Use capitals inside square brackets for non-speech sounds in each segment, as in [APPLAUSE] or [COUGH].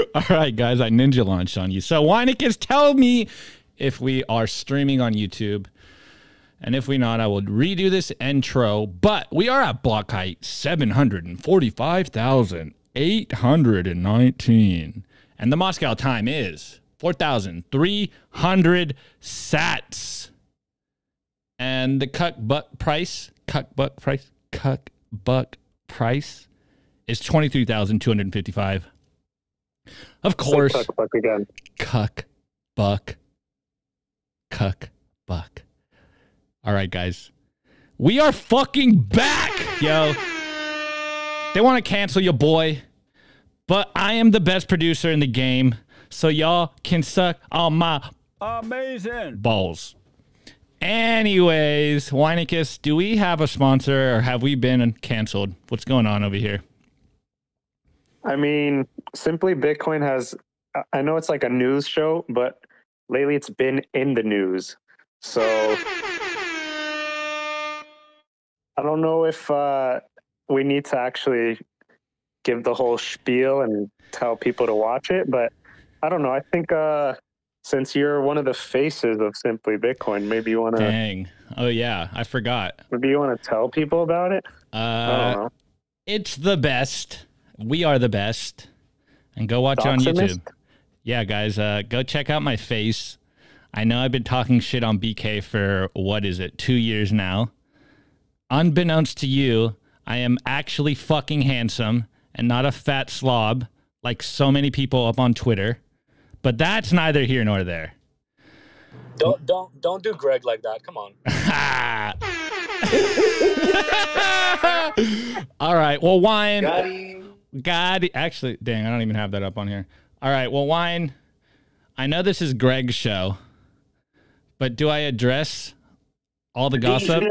[LAUGHS] All right, guys, I ninja launched on you. So Weinicus, tell me if we are streaming on YouTube. And if we not, I will redo this intro. But we are at block height 745,819. And the Moscow time is 4,300 sats. And the cuck buck price, cuck buck price, cuck buck price is 23,255. Of course. Say cuck buck again. Cuck buck. Cuck buck. All right, guys. We are fucking back, yo. They want to cancel your boy, but I am the best producer in the game, so y'all can suck on my Amazing. balls. Anyways, Weinicus, do we have a sponsor or have we been canceled? What's going on over here? I mean, simply Bitcoin has. I- know it's like a news show, but lately it's been in the news. So I don't know if uh, we need to actually give the whole spiel and tell people to watch it, but I don't know. I think uh, since you're one of the faces of Simply Bitcoin, maybe you want to Dang. Oh yeah, I forgot. maybe you want to tell people about it. I Uh, don't know. it's the best. We are the best. And go watch it on YouTube. Yeah, guys, uh, go check out my face. I know I've been talking shit on BK for what is it, two years now. Unbeknownst to you, I am actually fucking handsome and not a fat slob like so many people up on Twitter. But that's neither here nor there. Don't don't don't do Greg like that. Come on. [LAUGHS] All right. Well, wine. Got him. God, actually, dang, I don't even have that up on here. All right, well, wine. I know this is Greg's show, but do I address all the gossip?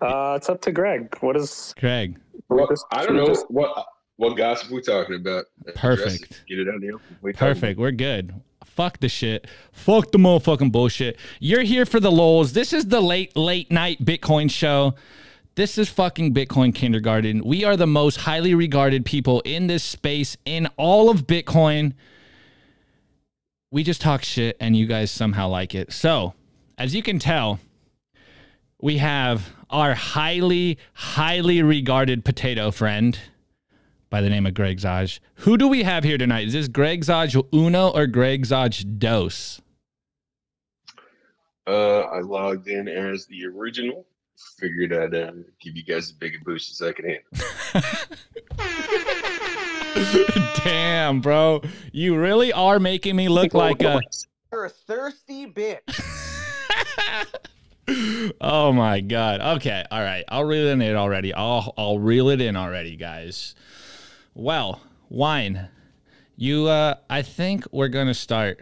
Uh, it's up to Greg. What is Greg, Well, I don't know what what gossip we talking about. Perfect. Address. Get it out there. We perfect. We're good. Fuck the shit. Fuck the motherfucking bullshit. You're here for the lols. This is the late, late night Bitcoin show. This is fucking Bitcoin kindergarten. We are the most highly regarded people in this space in all of Bitcoin. We just talk shit and you guys somehow like it. So, as you can tell, we have our highly, highly regarded potato friend by the name of Greg Zaj. Who do we have here tonight? Is this Greg Zaj Uno or Greg Zaj Dos? Uh, I logged in as the original. Figured I'd uh, give you guys as big a boost as I can handle. [LAUGHS] Damn, bro. You really are making me look like a. You're a thirsty bitch. [LAUGHS] Oh my god. Okay. All right. I'll reel it in already. I'll I'll reel it in already, guys. Well, wine. You uh I think we're gonna start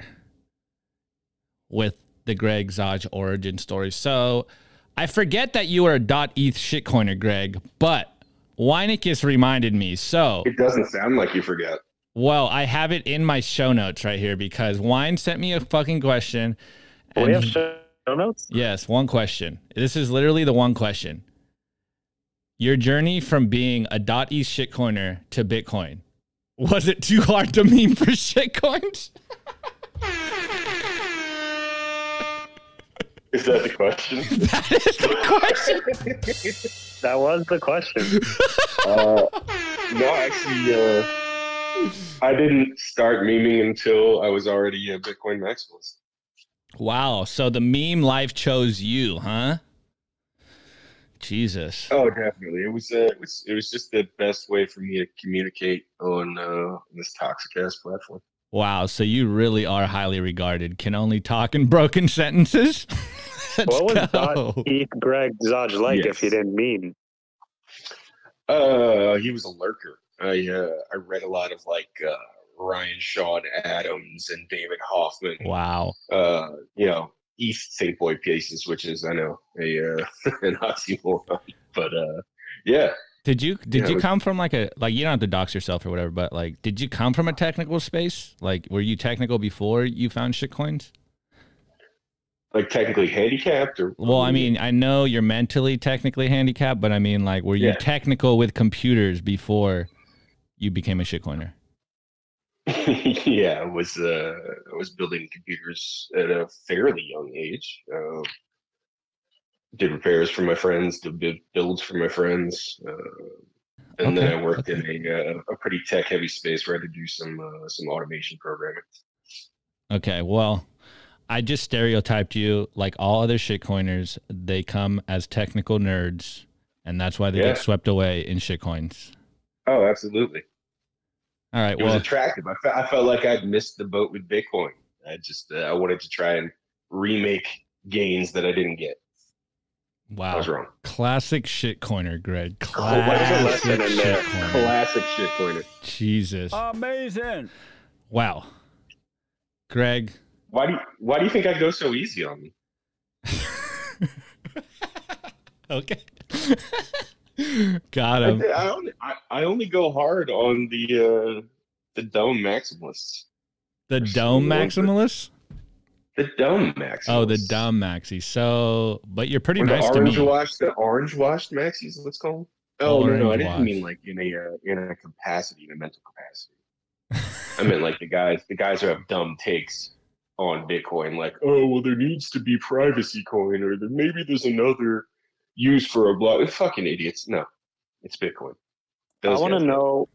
with the Greg Zaj origin story. So I forget that you are a dot ETH shitcoiner, Greg, but Weinicus reminded me. So It doesn't sound like you forget. well, I have it in my show notes right here because Wine sent me a fucking question. we have show notes? Yes, one question. This is literally the one question. Your journey from being a dot ETH shitcoiner to Bitcoin. Was it too hard to meme for shitcoins? [LAUGHS] Is that the question? [LAUGHS] that is the question. [LAUGHS] That was the question. [LAUGHS] uh, no, actually, uh, I didn't start memeing until I was already a Bitcoin maximalist. Wow. So the meme life chose you, huh? Jesus. Oh, definitely. It was. Uh, it was. It was just the best way for me to communicate on uh, this toxic ass platform. Wow. So you really are highly regarded. Can only talk in broken sentences. [LAUGHS] Let's what was go. dot ETH Greg Zaj like Yes. if he didn't mean? Uh, he was a lurker. I uh, I read a lot of like uh, Ryan Sean Adams and David Hoffman. Wow. Uh, you know, East St. Boy pieces, which is I know a uh, [LAUGHS] an oxymoron, but uh, yeah. Did you did Yeah, you we- come from like a like you don't have to dox yourself or whatever, but like did you come from a technical space? Like were you technical before you found shitcoins? Like technically handicapped, or Well, I mean, I know you're mentally technically handicapped, but I mean like were you Yeah. technical with computers before you became a shitcoiner? [LAUGHS] yeah, I was uh, I was building computers at a fairly young age. Uh, did repairs for my friends, did builds for my friends, uh, and then I worked okay. in a, uh, a pretty tech heavy space where I had to do some uh, some automation programming. Okay, well, I just stereotyped you like all other shitcoiners. They come as technical nerds, and that's why they Yeah. get swept away in shitcoins. Oh, absolutely. All right, It was well, attractive. I, fe- I felt like I'd missed the boat with Bitcoin. I just uh, I wanted to try and remake gains that I didn't get. I wow, was wrong. classic shitcoiner, Greg. What is a Classic in there? shitcoiner. Classic shitcoiner. Jesus, Amazing. wow, Greg. Why do you, why do you think I go so easy on me? [LAUGHS] okay, [LAUGHS] got I, him. I only I, I only go hard on the uh, the dome maximalists. The dome maximalist. The dumb maximalists. Oh, the dumb maxi. So, but you're pretty Or the nice to orange me. washed, the orange washed maxis. Let's call them. Oh no, no, I didn't mean washed. like in a uh, in a capacity, in a mental capacity. I meant like the guys, the guys who have dumb takes on Bitcoin, like, oh well, there needs to be privacy coin, or there, maybe there's another use for a block. Fucking idiots. No, it's Bitcoin. I want to know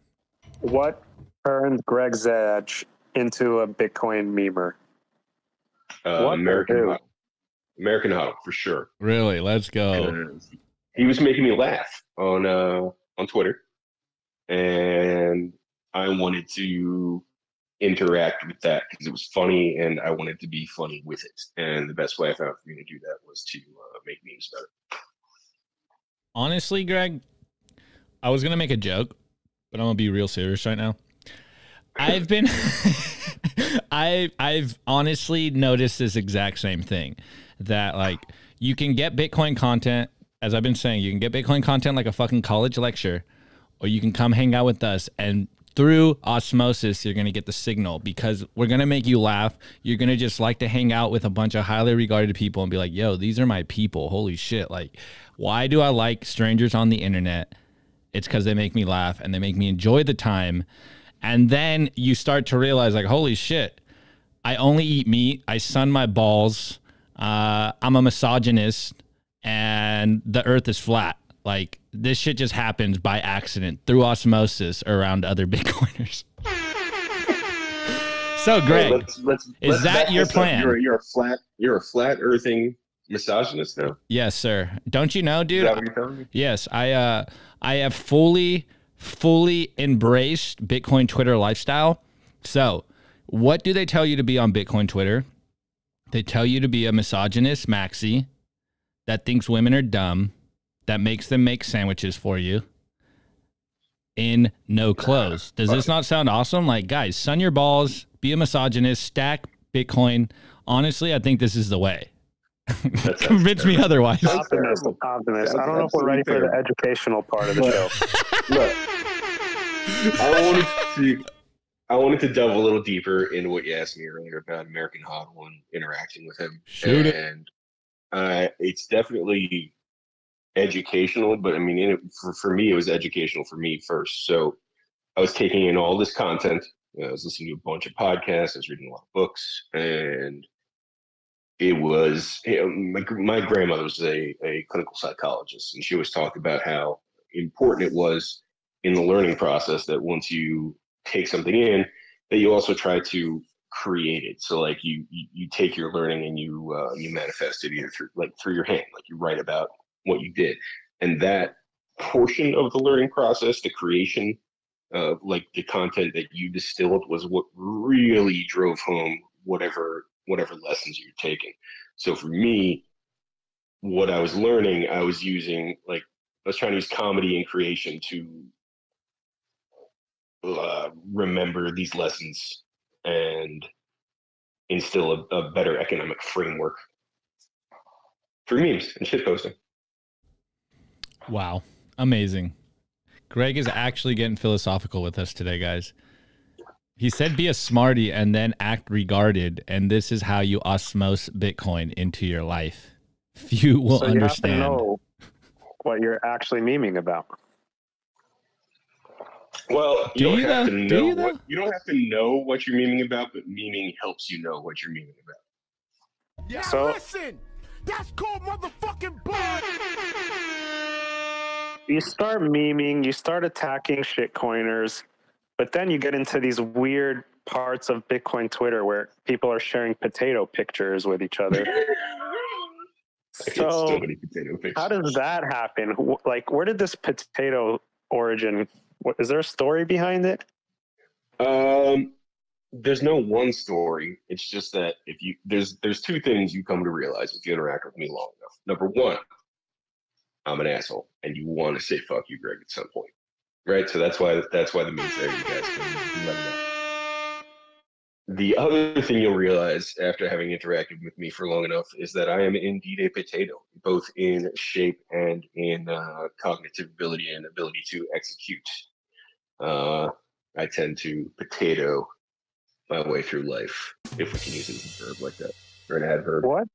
what turned Greg Zaj into a Bitcoin memer. Uh, what American dude? Hodl. American Hodl for sure. Really? Let's go. 'Cause He was making me laugh on uh, on Twitter, and I wanted to interact with that because it was funny, and I wanted to be funny with it. And the best way I found for me to do that was to uh, make memes about it. Honestly, Greg, I was gonna make a joke, but I'm gonna be real serious right now. I've been [LAUGHS] [LAUGHS] I I've honestly noticed this exact same thing. That like you can get Bitcoin content, as I've been saying, you can get Bitcoin content like a fucking college lecture, or you can come hang out with us and through osmosis you're going to get the signal because we're going to make you laugh. You're going to just like to hang out with a bunch of highly regarded people and be like yo these are my people. Holy shit. Like why do i like strangers on the internet? It's because they make me laugh and they make me enjoy the time and then you start to realize like holy shit i only eat meat. I sun my balls. Uh, i'm a misogynist and the earth is flat. Like this shit just happens by accident through osmosis around other [LAUGHS] bitcoiners. So greg let's, let's, is let's that your plan? You're, you're a flat, you're a flat earthing misogynist now. yes sir. Don't you know dude? That what you're telling me? Yes, I uh I have fully fully embraced Bitcoin Twitter lifestyle. So, what do they tell you to be on Bitcoin Twitter? They tell you to be a misogynist maxi that thinks women are dumb, that makes them make sandwiches for you in no clothes. Ah, Does this not sound awesome? Like, guys, sun your balls, be a misogynist, stack Bitcoin. Honestly, I think this is the way. That's [LAUGHS] Convince me otherwise. Sounds Optimist, optimist. I don't know if we're ready for the educational part of the Look. show. [LAUGHS] Look, I wanted to I wanted to delve a little deeper into what you asked me earlier about American Hodl and interacting with him. Shoot it. and uh, it's definitely educational, but I mean, in it, for for me, it was educational for me first. So I was taking in all this content. I was listening to a bunch of podcasts. I was reading a lot of books, and it was know, my, my grandmother was a, a clinical psychologist, and she always talked about how important it was in the learning process that once you take something in, that you also try to create it. So like you you, you take your learning and you uh, you manifest it either through like through your hand, like you write about what you did, and that portion of the learning process, the creation uh, like the content that you distilled was what really drove home whatever whatever lessons you're taking. So for me, what I was learning, I was using like I was trying to use comedy and creation to uh, remember these lessons and instill a, a better economic framework for memes and shitposting. Wow. Amazing. Greg is actually getting philosophical with us today, guys. He said be a smarty and then act regarded, and this is how you osmose Bitcoin into your life. [LAUGHS] Few will so you have to understand. know what you're actually memeing about. Well, you Do don't you, have though? to Do know you, what though? you don't have to know what you're memeing about, but memeing helps you know what you're memeing about. Yeah, So- listen, that's called motherfucking blood. You start memeing, you start attacking shitcoiners, but then you get into these weird parts of Bitcoin Twitter where people are sharing potato pictures with each other. [LAUGHS] So so, many potato pictures. how does that happen? Like, where did this potato origin? What, is there a story behind it? Um, there's no one story. It's just that if you there's there's two things you come to realize if you interact with me long enough. Number one, I'm an asshole, and you want to say "fuck you, Greg" at some point, right? So that's why that's why the meme's there. You guys can let it. The other thing you'll realize after having interacted with me for long enough is that I am indeed a potato, both in shape and in uh, cognitive ability and ability to execute. Uh, I tend to potato my way through life, if we can use it as a verb like that, or an adverb. What?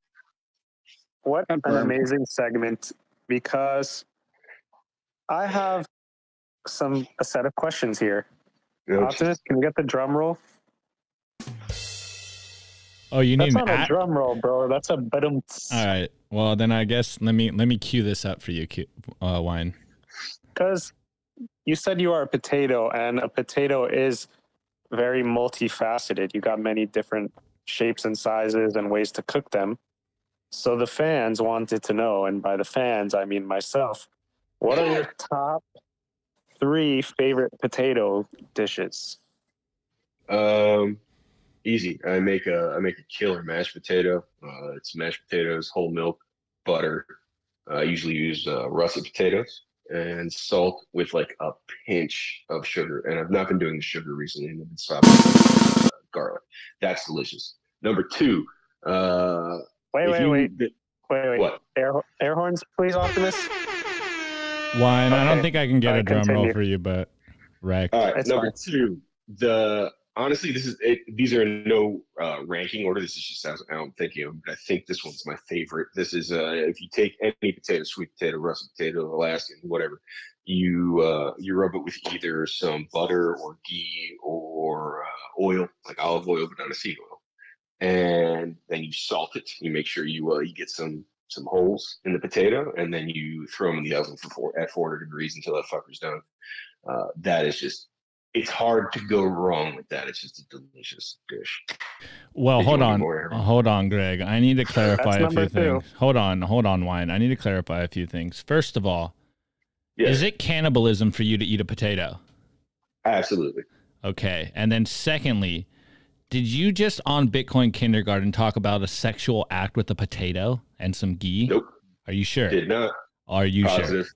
What an amazing segment! Because I have some a set of questions here. You Optimus, can we get the drum roll? Oh, you need That's an not a at- drum roll, bro. That's a badum. All right. Well, then I guess let me let me cue this up for you, uh, wine. Because you said you are a potato, and a potato is very multifaceted. You got many different shapes and sizes and ways to cook them. So the fans wanted to know, and by the fans, I mean myself, what are your top three favorite potato dishes? Um, easy. I make a I make a killer mashed potato. Uh, it's mashed potatoes, whole milk, butter. I usually use uh, russet potatoes and salt with like a pinch of sugar. And I've not been doing the sugar recently. and I've been stopping uh, garlic. That's delicious. Number two. Uh, Wait, wait, you- wait, wait, wait. What? Air, air horns, please, Optimus. Wine. I don't think I can get All a right, drum roll for you, but wreck. All right, It's number fine. two. The honestly, this is it, these are in no uh, ranking order. This is just how I'm thinking of. But I think this one's my favorite. This is uh, if you take any potato, sweet potato, russet potato, Alaskan, whatever, you uh, you rub it with either some butter or ghee or uh, oil, like olive oil, but not a seed oil, and then you salt it. You make sure you uh, you get some some holes in the potato, and then you throw them in the oven for four, at 400 degrees until that fucker's done. Uh, that is just it's hard to go wrong with that. It's just a delicious dish. Well, Did hold on. Hold on, Greg. I need to clarify a few two. things. Hold on. Hold on, Wine. I need to clarify a few things. First of all, Yeah, is it cannibalism for you to eat a potato? absolutely. Okay. And then secondly, did you just on Bitcoin kindergarten talk about a sexual act with a potato and some ghee? Nope, Are you sure? did not. Are you Positive. sure?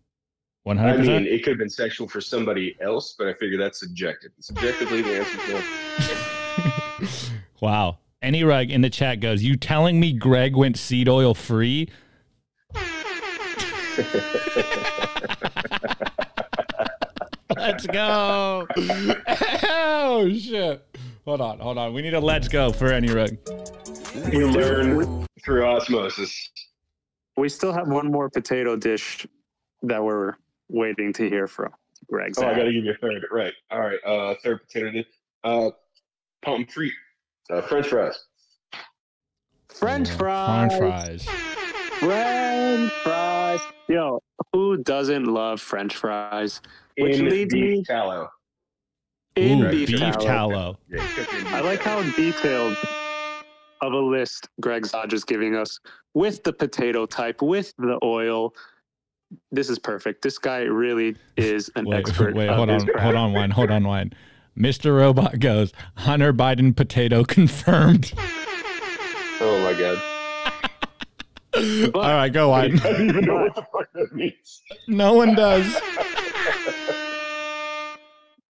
One I mean, it could have been sexual for somebody else, but I figure that's subjective. Subjectively, the answer is [LAUGHS] no. Wow. Any rug in the chat goes, You telling me Greg went seed oil free? [LAUGHS] [LAUGHS] let's go. oh shit. Hold on, hold on. We need a let's go for any rug. You learn through osmosis. We still have one more potato dish that we're waiting to hear from Greg. Oh, I got to give you a third. Right. All right. Uh, third potato dish. Uh, pommes frites. Uh, French fries. French fries. French fries. French fries. Yo, who doesn't love French fries? Which in leads me- tallow. In Ooh, beef, beef tallow. tallow. Yeah, cooked in I like how detailed of a list Greg Zaj is giving us with the potato type, with the oil. This is perfect. This guy really is an Wait, expert. wait, of hold his on, craft. hold on, one, hold on, one. Mr. Robot goes, Hunter Biden potato [LAUGHS] confirmed. Oh my god. All right, go I on. don't even know what the fuck that [LAUGHS] means. No one does. [LAUGHS]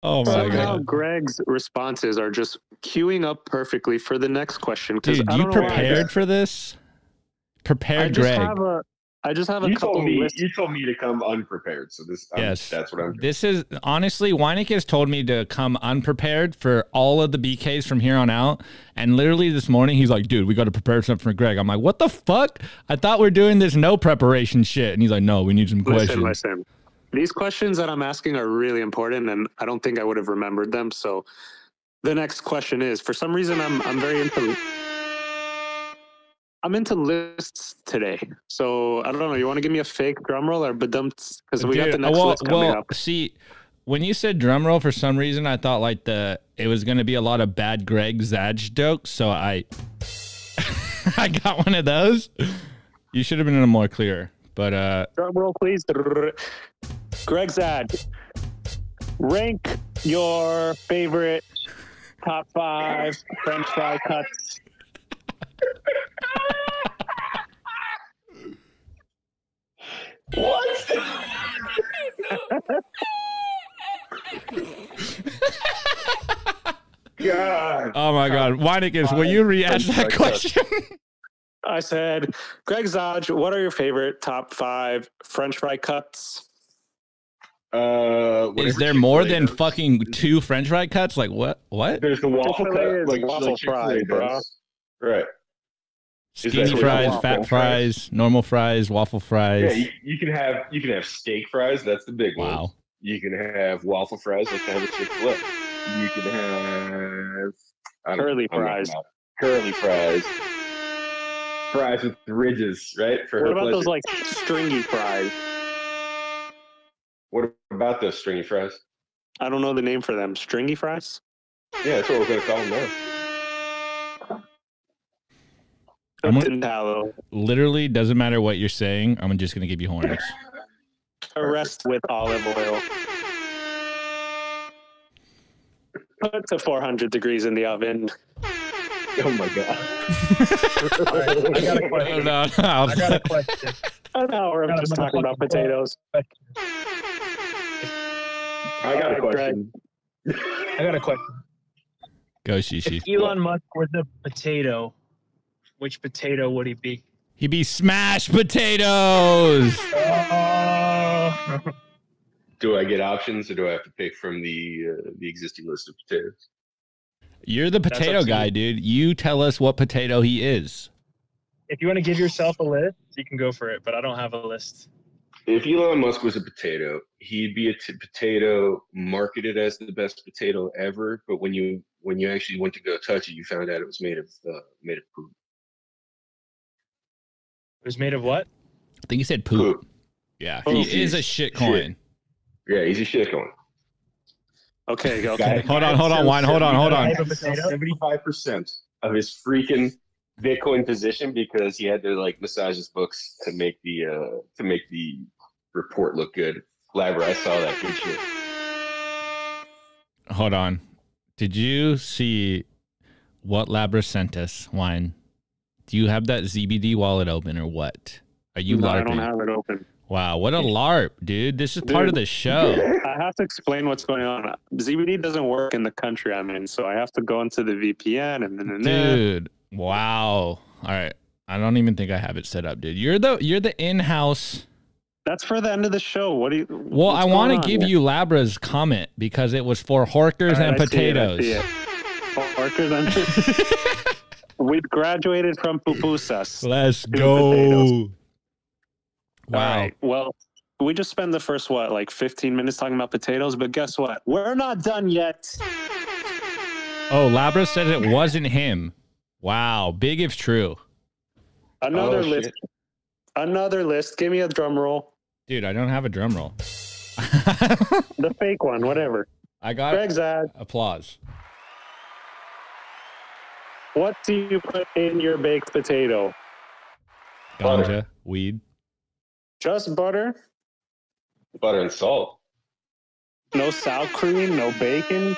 Oh my Somehow god. Greg's responses are just queuing up perfectly for the next question. 'cause Dude, I you don't know why. prepared for this? I Prepared just Greg. have a. I just have a You couple told me. lists. You told me to come unprepared. So this. I'm- Yes. That's what I'm. doing. This is honestly, Weineck has told me to come unprepared for all of the BKs from here on out. And literally this morning, he's like, dude, we got to prepare something for Greg. I'm like, what the fuck? I thought we are doing this no preparation shit. And he's like, no, we need some questions. Listen, listen. These questions that I'm asking are really important, and I don't think I would have remembered them. So, the next question is: For some reason, I'm I'm very into I'm into lists today. So I don't know. You want to give me a fake drum roll or badumts? Because we got the next well, list coming well, up. see, when you said drum roll, for some reason, I thought like the it was going to be a lot of bad Greg Zaj jokes. So I, [LAUGHS] I got one of those. You should have been in a more clear. But uh, Drum roll, please. Greg Zaj, rank your favorite top five French fry cuts. what? God. oh my God, Weinicus, will you re-ask that question? [LAUGHS] I said, Greg Zaj, what are your favorite top five French fry cuts? Uh, Is there more than does. fucking two French fry cuts? Like what? What? There's the waffle cut, like waffle like fries, bro. Right. Skinny fries, waffle fat fries, normal fries, waffle Yeah, fries. you, you can have you can have steak fries. That's the big one. Wow. You can have waffle fries, like kind of a Chick Fil A. You can have I don't- Curly I'm fries. Curly fries. Fries with ridges, right? For What her about those like stringy fries? What about those stringy fries? I don't know the name for them. Stringy fries? Yeah, that's what we're gonna call them now. I'm Cooked gonna- tallow. Literally doesn't matter what you're saying. I'm just gonna give you horns. Caressed with olive oil. Put to 400 degrees in the oven. Oh my god. All right, I got a [LAUGHS] No, question. no, I got a question. An hour of Got just talking about motherfucking potatoes. I got a question. I got a question. Go Shishi. If Elon Musk was the potato, which potato would he be? He'd be smashed potatoes. Oh, [LAUGHS] Do I get options, or do I have to pick from the uh, the existing list of potatoes? You're the potato guy, you. dude. You tell us what potato he is. if you want to give yourself a list, you can go for it, but I don't have a list. If Elon Musk was a potato, he'd be a t- potato marketed as the best potato ever. But when you when you actually went to go touch it, you found out it was made of uh, made of poop. It was made of what? I think he said poop. Poop. Yeah, Poop he is a is shit shit. coin. Yeah, he's a shit coin. Okay, okay. Hold on, hold on, wine. Hold on, hold on. Type of potato? Seventy-five percent of his freaking Bitcoin position because he had to like massage his books to make the uh to make the report look good. Labra, I saw that good shit. Hold on. Did you see what Labra sent us? Wine. Do you have that ZBD wallet open or what? Are you no, I don't have it open. wow, what a LARP, dude. This is part of the show. [LAUGHS] I have to explain what's going on. ZBD doesn't work in the country I'm in, so I have to go into the VPN and then Dude. Wow. All right. I don't even think I have it set up, dude. You're the you're the in-house That's for the end of the show. What do you? Well, I want to give you Labra's comment because it was for horkers and potatoes. Horkers and [LAUGHS] we graduated from pupusas. Let's go. potatoes. Wow. All right. Well, we just spent the first what, like 15 minutes talking about potatoes, but guess what? We're not done yet. Oh, Labra said it wasn't him. Wow. Big if true. Another Oh, list. shit. Another list. Give me a drum roll. Dude, I don't have a drum roll. [LAUGHS] The fake one, whatever. I got Greg's ad. applause. What do you put in your baked potato? Ganja, weed. Just butter? Butter and salt. No sour cream? No bacon?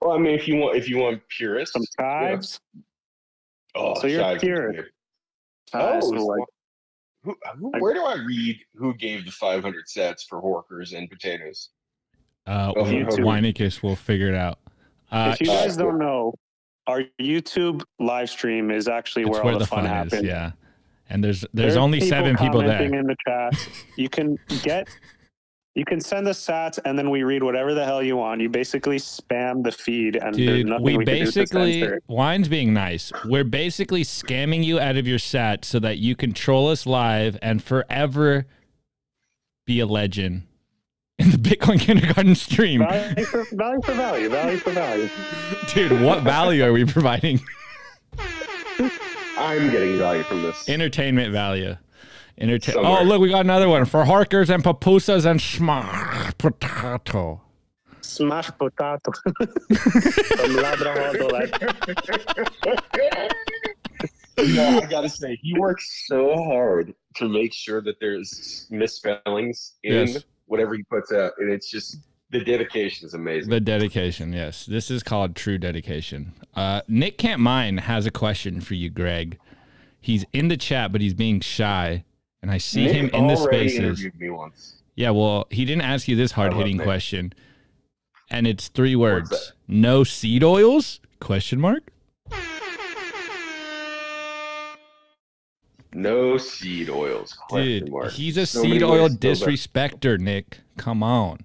Well, I mean, if you want, if you want purist, Some chives? oh, So you're chives is pure. good. So Oh, like, Who, who, where do I read who gave the 500 sets for horkers and potatoes? Uh, Oh, YouTube. Weinicus will figure it out. Uh, if you guys don't know, our YouTube live stream is actually where, where all the the fun, fun happens. is. Yeah. And there's there's only seven people commenting there. in the chat. You can [LAUGHS] get, you can send the sats, and then we read whatever the hell you want. You basically spam the feed, and there's nothing we, we, can do to basically wine's being nice. We're basically scamming you out of your sat so that you control us live and forever be a legend in the [LAUGHS] Bitcoin kindergarten stream. Value for value for value. Value for value. [LAUGHS] Dude, what value are we providing? I'm getting value from this. Entertainment value. Entertain. Oh, look, we got another one for harkers and pupusas and smash potato. Smash potato. [LAUGHS] From Labrador, like- I gotta say, he works so hard to make sure that there's misspellings in Yes. whatever he puts out, and it's just the dedication is amazing. The dedication, yes. This is called true dedication. Uh, Nick Can't Mine has a question for you, Greg. He's in the chat, but he's being shy, and I see Nick him in the spaces. interviewed me once. Yeah, well, he didn't ask you this hard hitting question, and it's three words: no seed oils? Question mark. No seed oils. Question Dude, mark. he's a So seed oil disrespecter, Nick. Come on,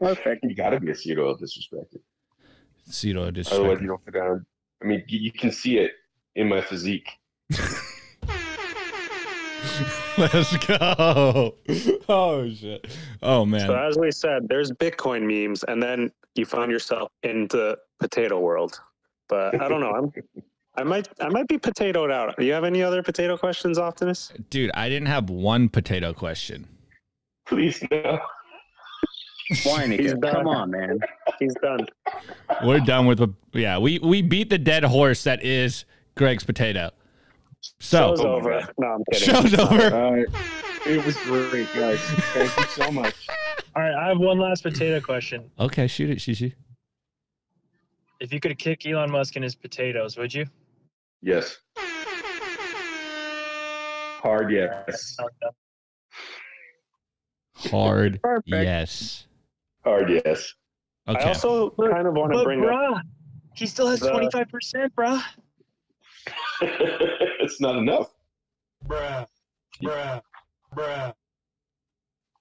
Perfect. You gotta be a seed oil disrespected. seed oil Otherwise, you don't fit down. I mean, you can see it in my physique. [LAUGHS] [LAUGHS] Let's go. Oh shit. Oh man. So as we said, there's Bitcoin memes, and then you find yourself into potato world. But I don't know. I'm, I might, I might be potatoed out. Do you have any other potato questions, Optimus? Dude, I didn't have one potato question. Please no. He's done. come on, man. He's done. We're done with the yeah. We we beat the dead horse that is Greg's potato. So Show's Oh over. No, I'm kidding. show's over. All right. It was great, guys. Thank you so much. All right, I have one last potato question. Okay, shoot it, Shishi. If you could kick Elon Musk in his potatoes, would you? Yes. Hard yes. Hard Perfect. yes. Hard yes. Okay. I also kind of want to But bring up. he still has twenty five percent, bruh. [LAUGHS] it's not enough. Bruh. Bruh. Bruh.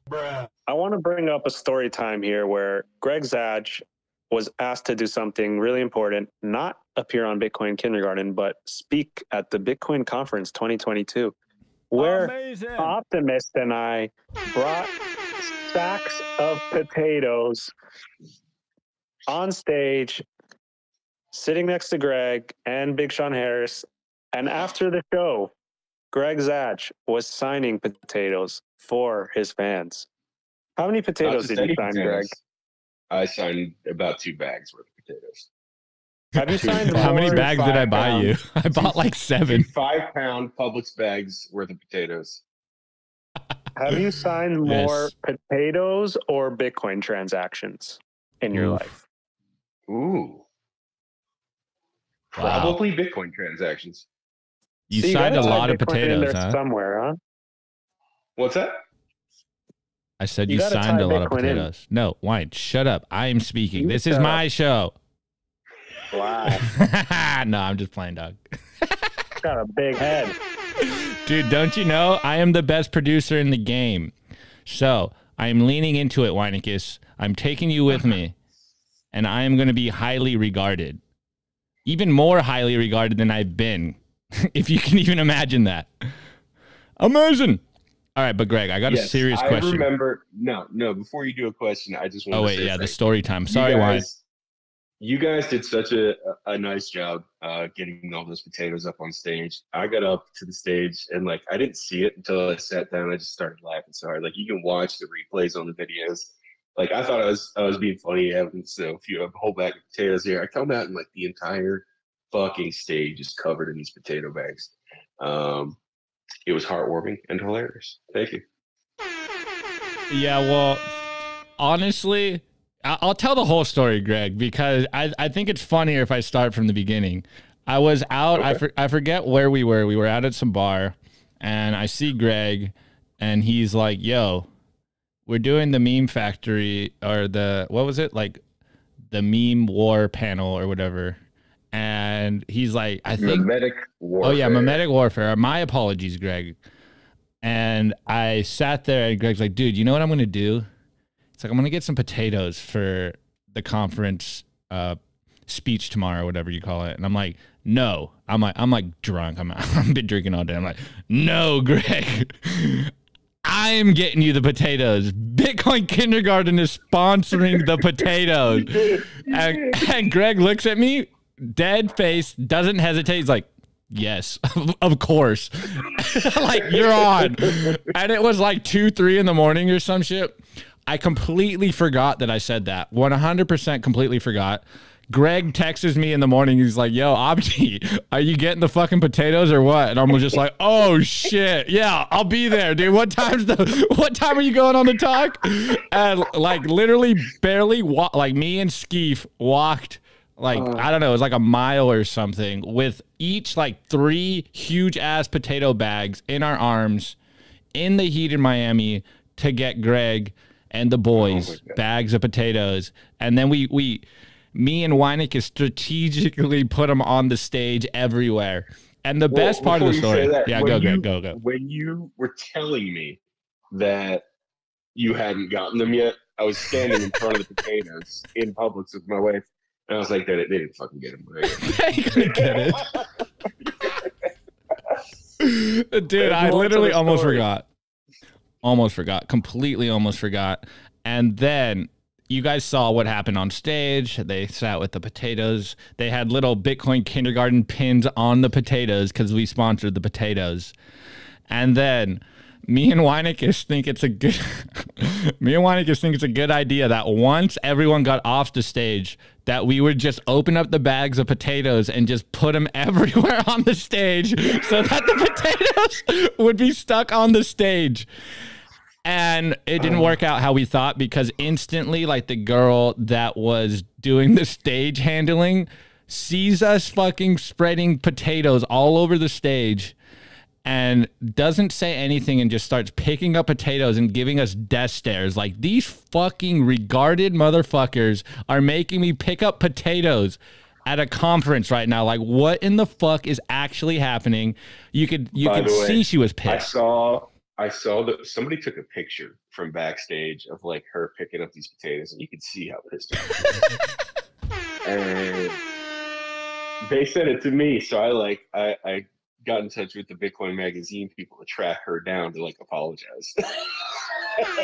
Bruh. I want to bring up a story time here where Greg Zaj was asked to do something really important, not appear on Bitcoin Kindergarten, but speak at the Bitcoin Conference 2022, where Optimist and I brought stacks of potatoes on stage, sitting next to Greg and Big Sean Harris. And after the show, Greg Zaj was signing potatoes for his fans. How many potatoes did you any sign, Greg? I signed about two bags worth of potatoes. Have you signed How many bags did I buy pounds. you? [LAUGHS] I bought like seven. five pound Publix bags worth of potatoes. Have you signed [LAUGHS] more Yes. potatoes or Bitcoin transactions in your Oof. life? Ooh. Wow. Probably Bitcoin transactions. You So signed a lot of Bitcoin in potatoes, there huh? Somewhere, huh? What's that? I said You you, signed a lot of Bitcoin in. potatoes. No, wine. Shut up. I am speaking. You this is shut my show. Wow, [LAUGHS] no, I'm just playing, dog. [LAUGHS] got a big head. Dude, don't you know I am the best producer in the game? So I am leaning into it, Weinicus. I'm taking you with me, and I am going to be highly regarded, even more highly regarded than I've been, [LAUGHS] if you can even imagine that. Amazing. All right, but Greg, I got a serious I question. remember. No, no. Before you do a question, I just want to oh wait, yeah, the story time. Sorry, Wine. guys, You guys did such a, a a nice job uh, getting all those potatoes up on stage. I got up to the stage and like I didn't see it until I sat down. I just started laughing so hard. Like you can watch the replays on the videos. Like I thought I was I was being funny having so a few a whole bag of potatoes here. I come out and like the entire fucking stage is covered in these potato bags. Um, it was heartwarming and hilarious. Thank you. Yeah, well, honestly, I'll tell the whole story, Greg, because I, I think it's funnier if I start from the beginning. I was out, I, for, I forget where we were. We were out at some bar, and I see Greg, and he's like, yo, we're doing the meme factory, or the, what was it? Like the meme war panel or whatever. And he's like, I think Mimetic warfare. Oh yeah, mimetic warfare. My apologies, Greg. And I sat there, and Greg's like, "Dude, you know what I'm gonna do? It's like I'm gonna get some potatoes for the conference uh, speech tomorrow, whatever you call it." And I'm like, "No." I'm like, I'm like drunk. I'm [LAUGHS] I've been drinking all day. I'm like, "No, Greg." [LAUGHS] I'm getting you the potatoes. Bitcoin Kindergarten is sponsoring the potatoes. And, and Greg looks at me, dead face, doesn't hesitate. He's like, Yes, [LAUGHS] of course. [LAUGHS] like you're on. And it was like two, three in the morning or some shit. I completely forgot that I said that. 100% completely forgot. Greg texts me in the morning. He's like, "Yo, Abdi, are you getting the fucking potatoes or what?" And I'm just like, "Oh shit, yeah, I'll be there, dude. What time's the? What time are you going on the talk?" And like literally, barely wa- like me and Skeef walked like uh. I don't know, it was like a mile or something with each like three huge ass potato bags in our arms in the heat in Miami to get Greg and the oh boys Oh bags of potatoes, and then we we me and Weineck strategically put them on the stage everywhere. And the Well, best part of the before you say story, that, yeah, go, you- Greg, go, go. When you were telling me that you hadn't gotten them yet, I was standing in front of the potatoes in Publix with my wife, and I was like, "They, they didn't fucking get [LAUGHS] them." You couldn't get it. [LAUGHS] Dude, I literally almost forgot. Almost forgot. Completely almost forgot. And then you guys saw what happened on stage. They sat with the potatoes. They had little Bitcoin kindergarten pins on the potatoes because we sponsored the potatoes. And then me and Weineckis think it's a good [LAUGHS] me and Weineckis think it's a good idea that once everyone got off the stage, that we would just open up the bags of potatoes and just put them [LAUGHS] everywhere on the stage so that the [LAUGHS] potatoes would be stuck on the stage. And it didn't work out how we thought because instantly, like the girl that was doing the stage handling sees us fucking spreading potatoes all over the stage and doesn't say anything and just starts picking up potatoes and giving us death stares. Like these fucking regarded motherfuckers are making me pick up potatoes at a conference right now. Like what in the fuck is actually happening? You could you By could way, see she was pissed. I saw I saw that somebody took a picture from backstage of like her picking up these potatoes, and you could see how pissed. off. and they sent it to me, so I like I, I got in touch with the Bitcoin magazine people to track her down to like apologize. [LAUGHS]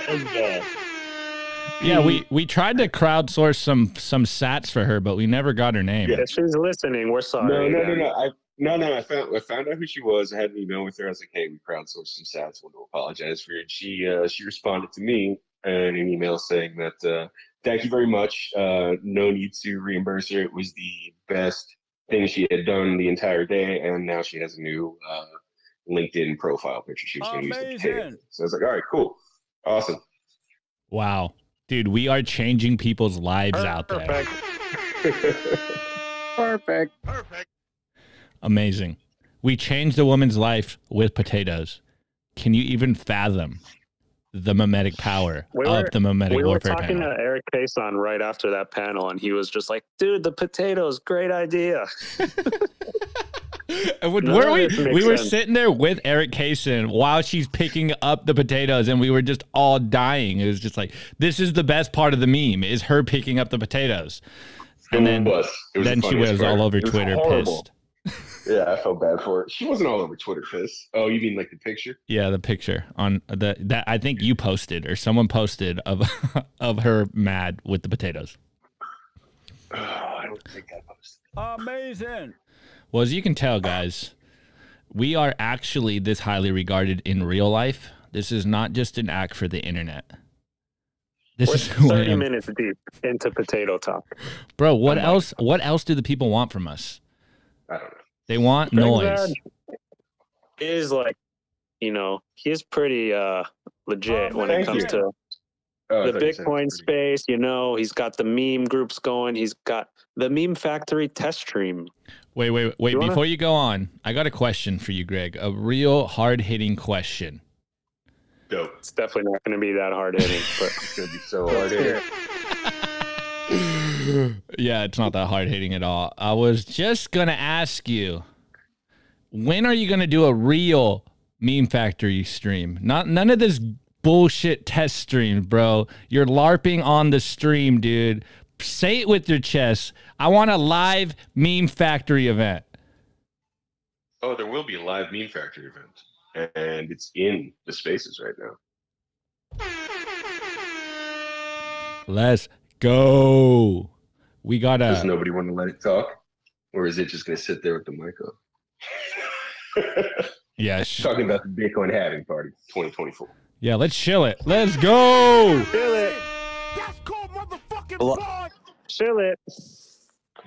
And, uh, Yeah, we we tried to crowdsource some some sats for her, but we never got her name. Yeah. She's listening, we're sorry. no, no, no, man. no. I no, no. I found I found out who she was. I had an email with her. I was like, "Hey, we crowdsourced some stats. Want to apologize for it." She uh, she responded to me in an email saying that uh, thank you very much. Uh, no need to reimburse her. It was the best thing she had done the entire day, and now she has a new uh, LinkedIn profile picture. She was going to use the. Amazing. So I was like, "All right, cool, awesome." Wow. Dude, we are changing people's lives out there. Perfect. [LAUGHS] Perfect. Amazing. We changed a woman's life with potatoes. Can you even fathom the mimetic power We of the mimetic We were talking panel? to Eric Cason right after that panel, and he was just like, "Dude, the potatoes, great idea." And when- were we? We were sense. sitting there with Eric Cason while she's picking up the potatoes, and we were just all dying. It was just like, this is the best part of the meme: is her picking up the potatoes. And it then, was. It was the then she was part. all over It Twitter horrible. pissed. [LAUGHS] Yeah, I felt bad for her. She wasn't all over Twitter pissed. Oh, you mean like the picture? Yeah, the picture on the that I think you posted or someone posted of [LAUGHS] of her mad with the potatoes. Oh, [SIGHS] I don't think I posted. Amazing. Well, as you can tell, guys, we are actually this highly regarded in real life. This is not just an act for the internet. This We're is who I thirty am. minutes deep into potato talk. Bro, what Oh my else what else do the people want from us? I don't know. They want Greg noise. Zaj is like, you know, he's pretty uh legit Oh, when it comes you. to Oh, the thought you said Bitcoin pretty- space. You know, he's got the meme groups going. He's got the meme factory test stream. Wait, wait, wait. You wanna- Before you go on, I got a question for you, Greg. A real hard hitting question. Dope. It's definitely not going to be that hard hitting, but [LAUGHS] It's gonna be so hard. Hitting. [LAUGHS] [LAUGHS] yeah, it's not that hard hitting at all. I was just gonna ask you, when are you gonna do a real meme factory stream? Not none of this bullshit test streams, bro. You're larping on the stream, dude. Say it with your chest. I want a live meme factory event. Oh, there will be a live meme factory event, and it's in the spaces right now. Let's go. We got Does a nobody want to let it talk, or is it just going to sit there with the mic up? [LAUGHS] yeah, sh- Talking about the Bitcoin halving party, 2024. yeah. Let's chill it. Let's go. Chill it. That's called motherfucking Blo- Chill it.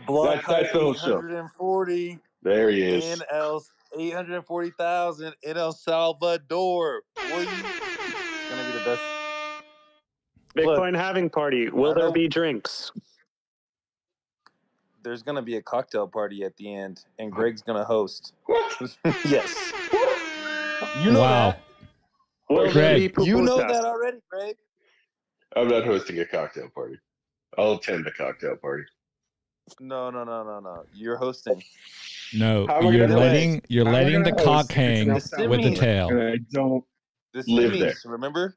Block That's- that's the whole show. 840 There he is. in El 840,000 in El Salvador. Boy, it's gonna be the best. Bitcoin halving party. Will there be drinks? There's gonna be a cocktail party at the end, and Greg's gonna host. What? [LAUGHS] yes. You know wow. Will there Greg, that. You know pupusas? that already, Greg. I'm not hosting a cocktail party. I'll attend the cocktail party. No, no, no, no, no. You're hosting. No, How am I you're gonna- letting you're How am I letting the gonna cock hang it's not with the tail. I don't. This Live is there. remember?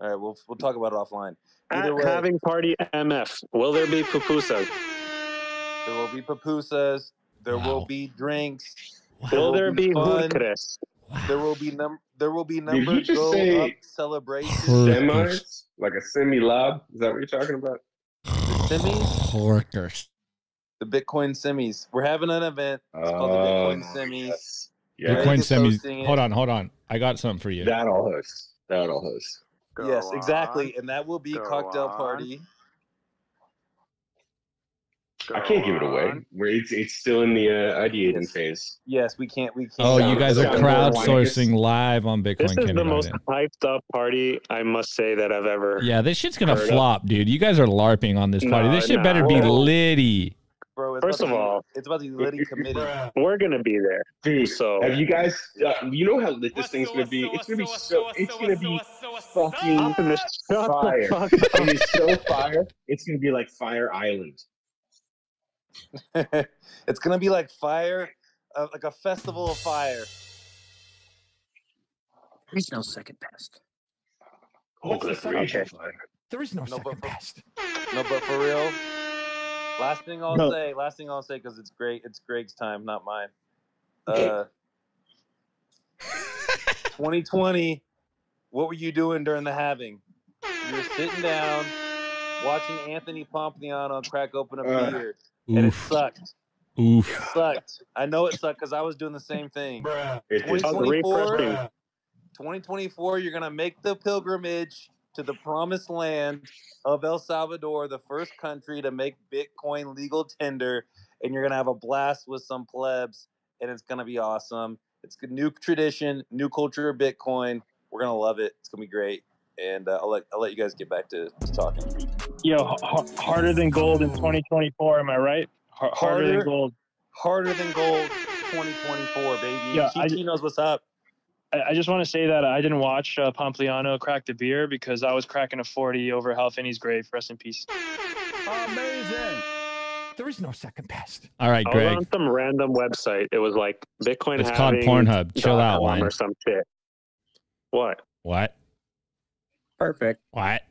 All right, we'll we'll talk about it offline. At Either way, halving party MF. Will there be pupusas? There will be pupusas. There will be drinks. Will will there be be fun. hookers? There will be num. There will be you number just go up celebrations. Hookers. Semis? Like a semi lob? Is that what you're talking about? The Semis, Horkers. the Bitcoin semis. We're having an event. It's called the Oh, Bitcoin semis. yes. Yeah, Bitcoin semis. Hold on, hold on. I got something for you. that I'll host. That I'll host. yes, exactly, and that will be Go cocktail on. party. I can't give it away. Where it's it's still in the uh, ideating Yes. phase. Yes, we can't. We can't. Oh, you guys are crowdsourcing live on Bitcoin This is the Kindergarten. most hyped up party I must say that I've ever. Yeah, this shit's gonna Heard of. flop, dude. You guys are larping on this party. No, this shit no. better be Whoa. litty. bro. First of be- all- it's about to be Liddy committee. We're gonna be there. Dude, So have you guys? Uh, you know how lit this thing's gonna be? It's gonna be so. It's gonna be fucking Optimus, shut the fire. fuck It up. is so fire. It's gonna be like Fire Island. [LAUGHS] it's gonna be like fire, uh, like a festival of fire. There's no second best. Oh, What's the that's setup? There is no, No, second for- best. No, but for real. Last thing I'll No. say. Last thing I'll say because it's great. It's Greg's time, not mine. Uh, 2020. What were you doing during the halving? You were sitting down, watching Anthony Pompliano crack open a Uh, beer, and it sucked. Oof. Sucked. I know it sucked because I was doing the same thing. Bruh. It is. How's the 2024? refreshing? Bruh. 2024, you're going to make the pilgrimage to the promised land of El Salvador, the first country to make Bitcoin legal tender, and you're going to have a blast with some plebs, and it's going to be awesome. It's a new tradition, new culture of Bitcoin. We're going to love it. It's going to be great. And uh, I'll, let, I'll let you guys get back to to talking. Yo, h- harder than gold in 2024. Am I right? Har- harder, Harder? than gold. Harder than gold 2024, baby. Yeah, I- Kiki knows what's up. I, I just want to say that I didn't watch uh, Pompliano crack the beer because I was cracking a 40 over Hal Finney's grave. Rest in peace. Amazing. There is no second best. All right, I was Greg. on some random website. It was like Bitcoin. It's called Pornhub. Chill out, com wine. or some shit. What? What? Perfect. What?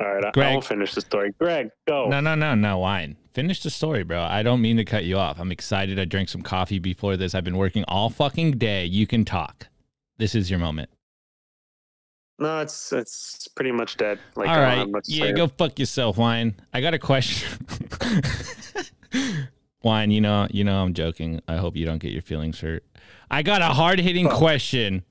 All right, I- Greg. I won't finish the story. Greg, go. No, no, no, no, wine. Finish the story, bro. I don't mean to cut you off. I'm excited. I drank some coffee before this. I've been working all fucking day. You can talk. This is your moment. No, it's it's pretty much dead. Like, all I don't right. have much Yeah, go fuck yourself, wine. I got a question. [LAUGHS] wine, you know, you know, I'm joking. I hope you don't get your feelings hurt. I got a hard hitting question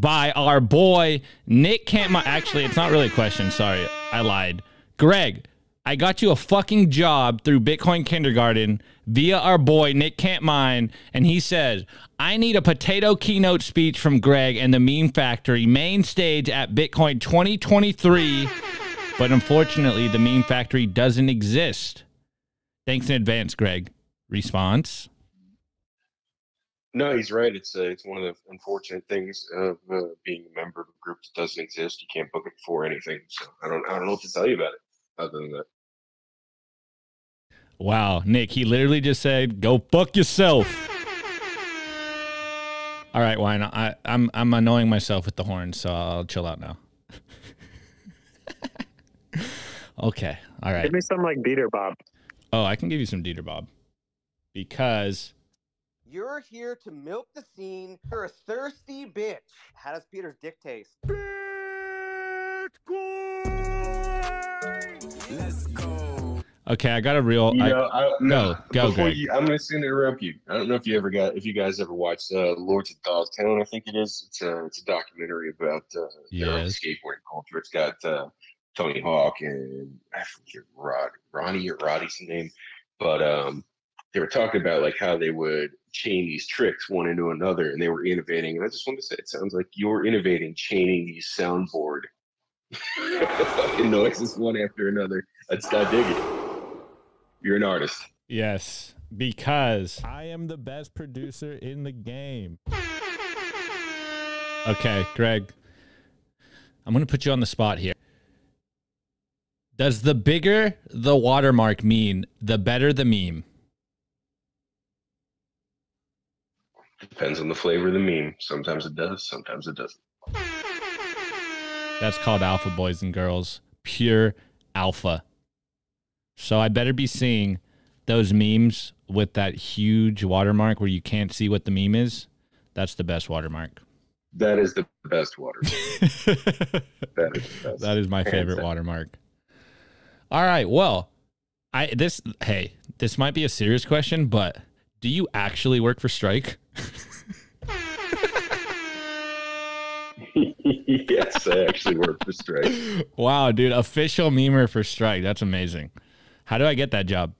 by our boy Nick Campmine. Actually, it's not really a question. Sorry, I lied. Greg, I got you a fucking job through Bitcoin Kindergarten via our boy Nick Campmine, and he says, I need a potato keynote speech from Greg and the Meme Factory main stage at Bitcoin 2023. But unfortunately, the Meme Factory doesn't exist. Thanks in advance, Greg. Response? No, he's right. It's uh, it's one of the unfortunate things of uh, being a member of a group that doesn't exist. You can't book it for anything. So I don't I don't know what to tell you about it other than that. Wow, Nick, he literally just said, "Go fuck yourself." All right, wine. I, I'm I'm annoying myself with the horn, so I'll chill out now. [LAUGHS] okay, all right. Give me some like Dieter Bob. Oh, I can give you some Dieter Bob because You're here to milk the scene. You're a thirsty bitch. How does Peter's dick taste? Bitcoin! Let's go. Okay, I got a real. You I- know, I, no, go, before Greg. you, I'm going to interrupt you. I don't know if you ever got, if you guys ever watched uh, Lords of Dogtown. I think it is. It's a, it's a documentary about uh, the Yes. skateboarding culture. It's got uh, Tony Hawk and I forget Rod, Ronnie or Roddy's name, but um, they were talking about like how they would chain these tricks one into another, and they were innovating. And I just want to say, it sounds like you're innovating, chaining these soundboard [LAUGHS] fucking noises one after another. That's I dig it. You're an artist. yes, because I am the best producer in the game. Okay, Greg. I'm going to put you on the spot here. Does the bigger the watermark mean, the better the meme? Depends on the flavor of the meme. Sometimes it does, sometimes it doesn't. That's called alpha boys and girls. Pure alpha. So I better be seeing those memes with that huge watermark where you can't see what the meme is. That's the best watermark. That is the best water. that [LAUGHS] That is the best. is my Hands favorite down. watermark. All right. Well, I this hey, this might be a serious question, but do you actually work for Strike? [LAUGHS] yes, I actually work for Strike. Wow, dude, official memer for Strike. That's amazing. How do I get that job?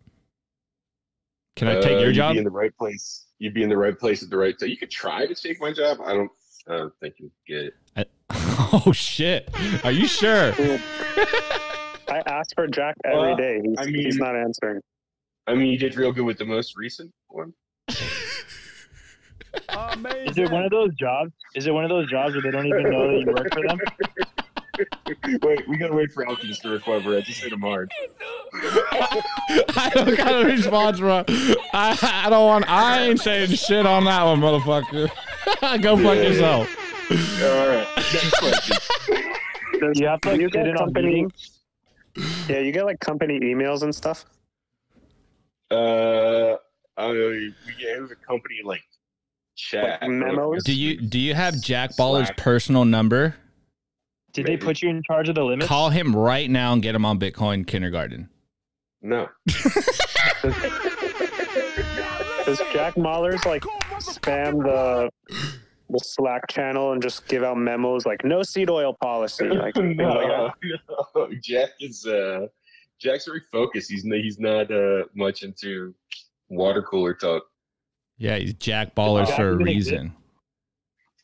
Can I take Uh, your you'd job? Be in the right place. You'd be in the right place at the right time. You could try to take my job. I don't. I don't think you get it. I- [LAUGHS] oh shit. Are you sure? [LAUGHS] I ask for Jack every Well, day. He's, I he's not answering. I mean, you did real good with the most recent one. Amazing. Is it one of those jobs? Is it one of those jobs where they don't even know that you work for them? [LAUGHS] Wait, we gotta wait for Alchemist to recover. I just hit him hard. I don't got a response, bro. I, I don't want. I ain't saying shit on that one, motherfucker. [LAUGHS] Go fuck Yeah. yourself. All right. Next question. Does, You have to like you get in on company, yeah, you get like company emails and stuff. Uh, I don't know. We have a company like chat Like memos? Do you do you have Jack Mallers' Slack. personal number? Did they put you in charge of the limits? Call him right now and get him on Bitcoin Kindergarten. No. [LAUGHS] Does Jack Mallers' like spam the the Slack channel and just give out memos like no seed oil policy? [LAUGHS] Like, things like that? no, [LAUGHS] no. Jack is uh, Jack's very focused. He's n- he's not uh much into water cooler talk. Yeah, he's Jack Mallers Jack for a even exist? reason.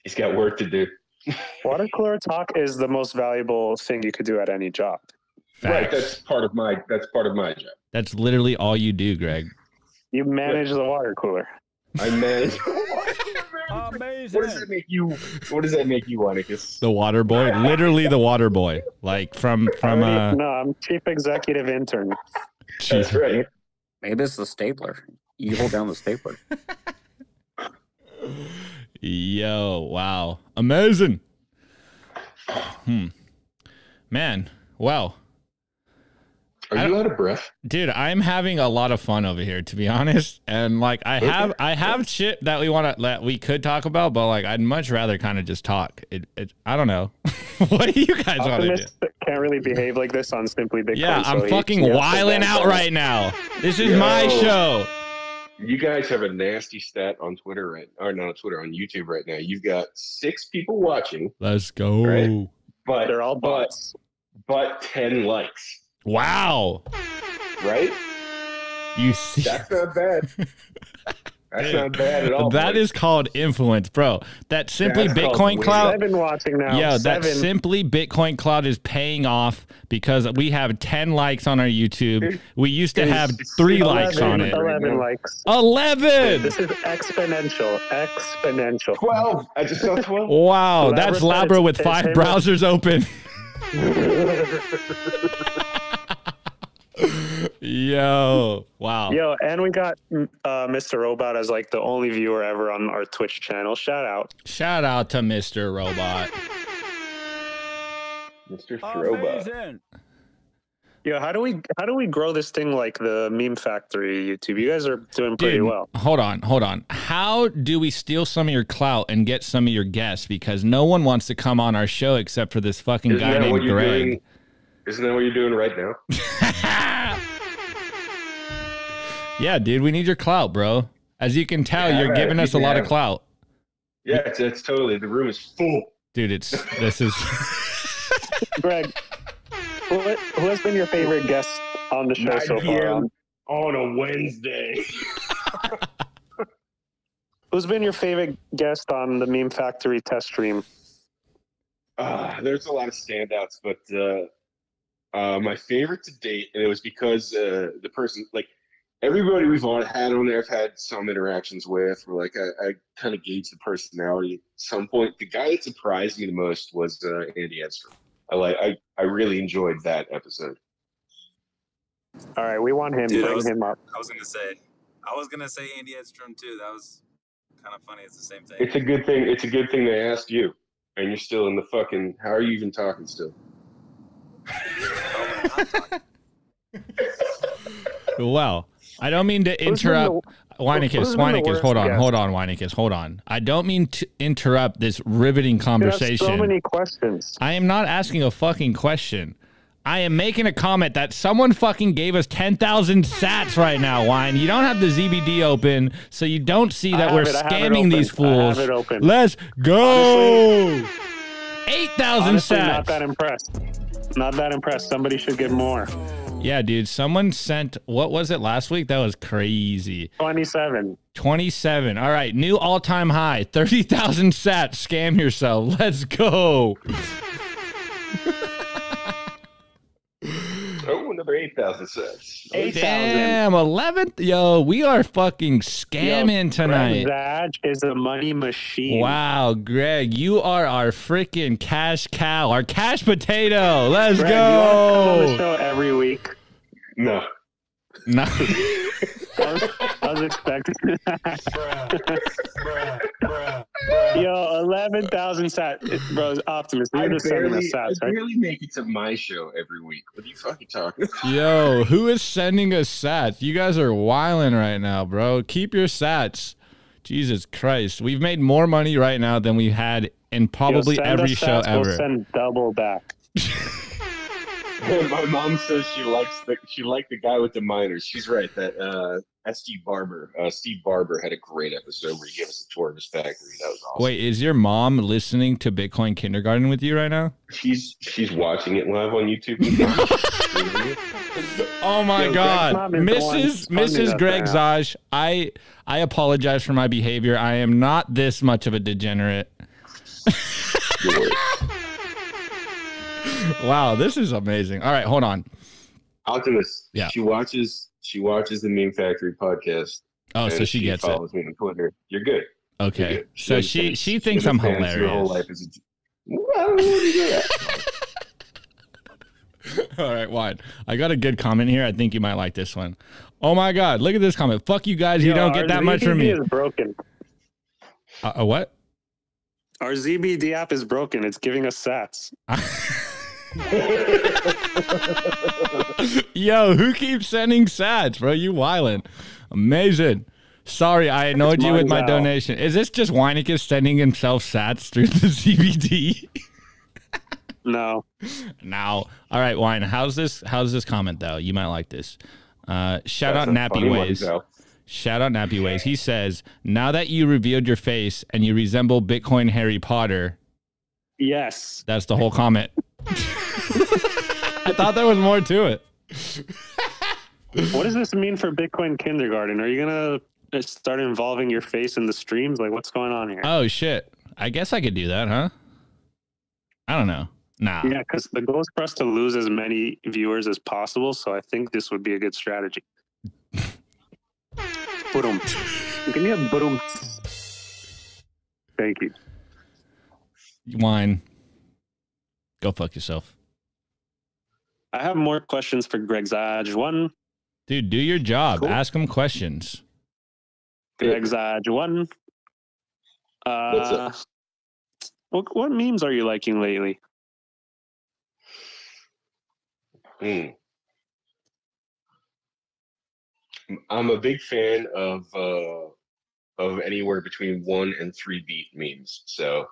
He's got work to do. [LAUGHS] Water cooler talk is the most valuable thing you could do at any job. Right. That's part of my that's part of my job. That's literally all you do, Greg. You manage the water cooler. I manage. Amazing. [LAUGHS] [LAUGHS] what does that make you? What does that make you, Wannicus? The water boy, literally the water boy, like from from uh. no, I'm chief executive intern. That's right. Maybe it's the stapler. You hold down the stapler. Yo, wow. Amazing. Hmm. Man, wow. Are you out of breath? Dude, I'm having a lot of fun over here, to be [LAUGHS] honest. And like I have I have shit that we want to that we could talk about, but like I'd much rather kind of just talk. It, it I don't know. [LAUGHS] what do you guys want to do? Optimist can't really behave like this on Simply Bitcoin. Yeah, I'm he- fucking he has to wiling out right now. This is my show. You guys have a nasty stat on Twitter right, or not on Twitter, on YouTube right now. You've got six people watching, Let's go. Right. but They're all but bots. but ten likes, Wow. right? You see That's not bad. [LAUGHS] That's not bad at all. That boys. is called influence, bro. That simply That's called Bitcoin win. clout. Seven watching now. Yeah, that simply Bitcoin Cloud is paying off because we have 10 likes on our YouTube. [LAUGHS] We used to have three 11, likes on it. 11 likes. 11! This is exponential. Exponential. twelve. I just saw twelve. Wow, Labra that's Labra with five browsers open. [LAUGHS] [LAUGHS] Yo, wow. Yo, and we got uh, Mr. Robot as like the only viewer ever on our Twitch channel. Shout out. Shout out to Mr. Robot. Mr. Robot. Amazing. Yo, how do we how do we grow this thing like the meme factory YouTube? You guys are doing pretty Dude, well. hold on, hold on. How do we steal some of your clout and get some of your guests? Because no one wants to come on our show except for this fucking Isn't guy named what you're Greg. Doing? Isn't that what you're doing right now? [LAUGHS] yeah, dude, we need your clout, bro. As you can tell, Yeah, you're right, giving us a lot of clout. Yeah, it's, it's totally. The room is full. Dude, it's this is [LAUGHS] Greg, who, who has been your favorite guest on the show 9 so far? on a Wednesday. [LAUGHS] Who's been your favorite guest on the Meme Factory test stream? Uh, there's a lot of standouts, but uh, uh, my favorite to date, and it was because uh, the person, like everybody we've all had on there, I've had some interactions with, where like I, I kind of gauge the personality. At some point, the guy that surprised me the most was uh, Andy Edstrom. I like, I, I really enjoyed that episode. All right, we want him. Dude, Bring was- him up. I was gonna say, I was gonna say Andy Edstrom too. That was kind of funny. It's the same thing. It's a good thing. It's a good thing they asked you, and you're still in the fucking. How are you even talking still? [LAUGHS] well. I don't mean to interrupt. the- Weinicus, who's been the Weinicus, worst hold on, hold on, Weinicus, hold on. I don't mean to interrupt this riveting conversation. so many questions. I am not asking a fucking question. I am making a comment that someone fucking gave us 10,000 sats right now, Wine. You don't have the ZBD open, so you don't see that we're it, I have it scamming these open. I have fools. Let's go. 8,000 Honestly, not that impressed. Not that impressed. Somebody should get more. Yeah, dude. Someone sent, what was it last week? That was crazy. 27. 27. All right. New all time high 30,000 sats. Scam yourself. [LAUGHS] Let's go. [LAUGHS] Oh, another eight thousand sets. 8,000. Damn, 11th. Yo, we are fucking scamming tonight. Greg is a money machine. Wow, Greg, you are our freaking cash cow, our cash potato. Let's Greg, you on the go. show every week. No. No. [LAUGHS] [LAUGHS] I was, I was expecting. [LAUGHS] Bruh, bruh, bruh, bruh. Yo, 11,000 sats. Bro, Optimus, I you're just sending barely, us sats, I right? barely make it to my show every week. What are you fucking talking about? Yo, who is sending us sats? You guys are wilding right now, bro. Keep your sats. Jesus Christ. We've made more money right now than we had in probably Yo, every show sats, We'll ever. send double back. [LAUGHS] my mom says she likes the she liked the guy with the miners. She's right. That uh, that's Steve Barbour. Uh, Steve Barbour had a great episode where he gave us a tour of his factory. That was awesome. Wait, is your mom listening to Bitcoin Kindergarten with you right now? she's she's watching it live on YouTube. [LAUGHS] [LAUGHS] Oh my Yo, God, mom is the one Mrs. Mrs. us Greg right. Zaj, I I apologize for my behavior. I am not this much of a degenerate. [LAUGHS] wow, this is amazing. All right, hold on. Optimus. Yeah. She watches she watches the Meme Factory podcast. Oh, so and she gets it. follows me on Twitter. You're good. You're Okay, good. so she understands- she thinks I'm understands Your whole hilarious. life is a, well, what you do? [LAUGHS] All right, wide. I got a good comment here. I think you might like this one. Oh my God, look at this comment. Fuck you guys. You Yo, don't get that much from me. ZBD is broken. Uh, uh, what? Our ZBD app is broken. It's giving us sats. [LAUGHS] Yo, who keeps sending sats, bro? You wildin'. Amazing. Sorry, I annoyed you with my Monzel. donation. Is this just Weinicke sending himself sats through the [LAUGHS] ZBD? No. No. all right, Wine. How's this? How's this comment though? You might like this. Uh, shout That's out Nappy funny one, Ways. Shout out Nappy Ways. He says, "Now that you revealed your face and you resemble Bitcoin Harry Potter, Yes. that's the whole comment." I thought there was more to it. What does this mean for Bitcoin kindergarten? Are you going to uh, start involving your face in the streams? Like, what's going on here? Oh shit! I guess I could do that, huh? I don't know. Nah. Yeah, because the goal is for us to lose as many viewers as possible. So I think this would be a good strategy. Boom. Give me a boom. Thank you. Wine. Go fuck yourself. I have more questions for Greg Zaj. One, Dude, do your job. Cool. Ask him questions. Greg Zaj. One. What's Uh, up? what, what memes are you liking lately? Hmm. I'm a big fan of uh, of anywhere between one and three beat memes. So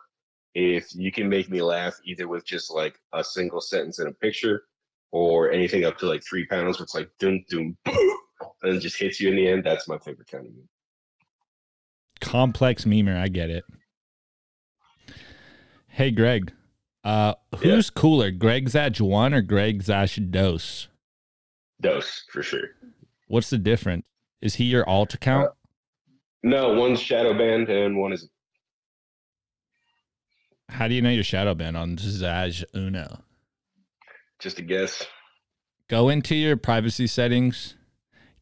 if you can make me laugh either with just like a single sentence in a picture, or anything up to like three panels where it's like doom doom, and just hits you in the end. That's my favorite kind of meme. Complex memer, I get it. Hey Greg, uh, who's cooler, Greg Zaj one or Greg Zaj Dos? Dos for sure. What's the difference? Is he your alt account? No, one's shadow banned and one is How do you know your shadow ban on Zaj Uno? just a guess. Go into your privacy settings,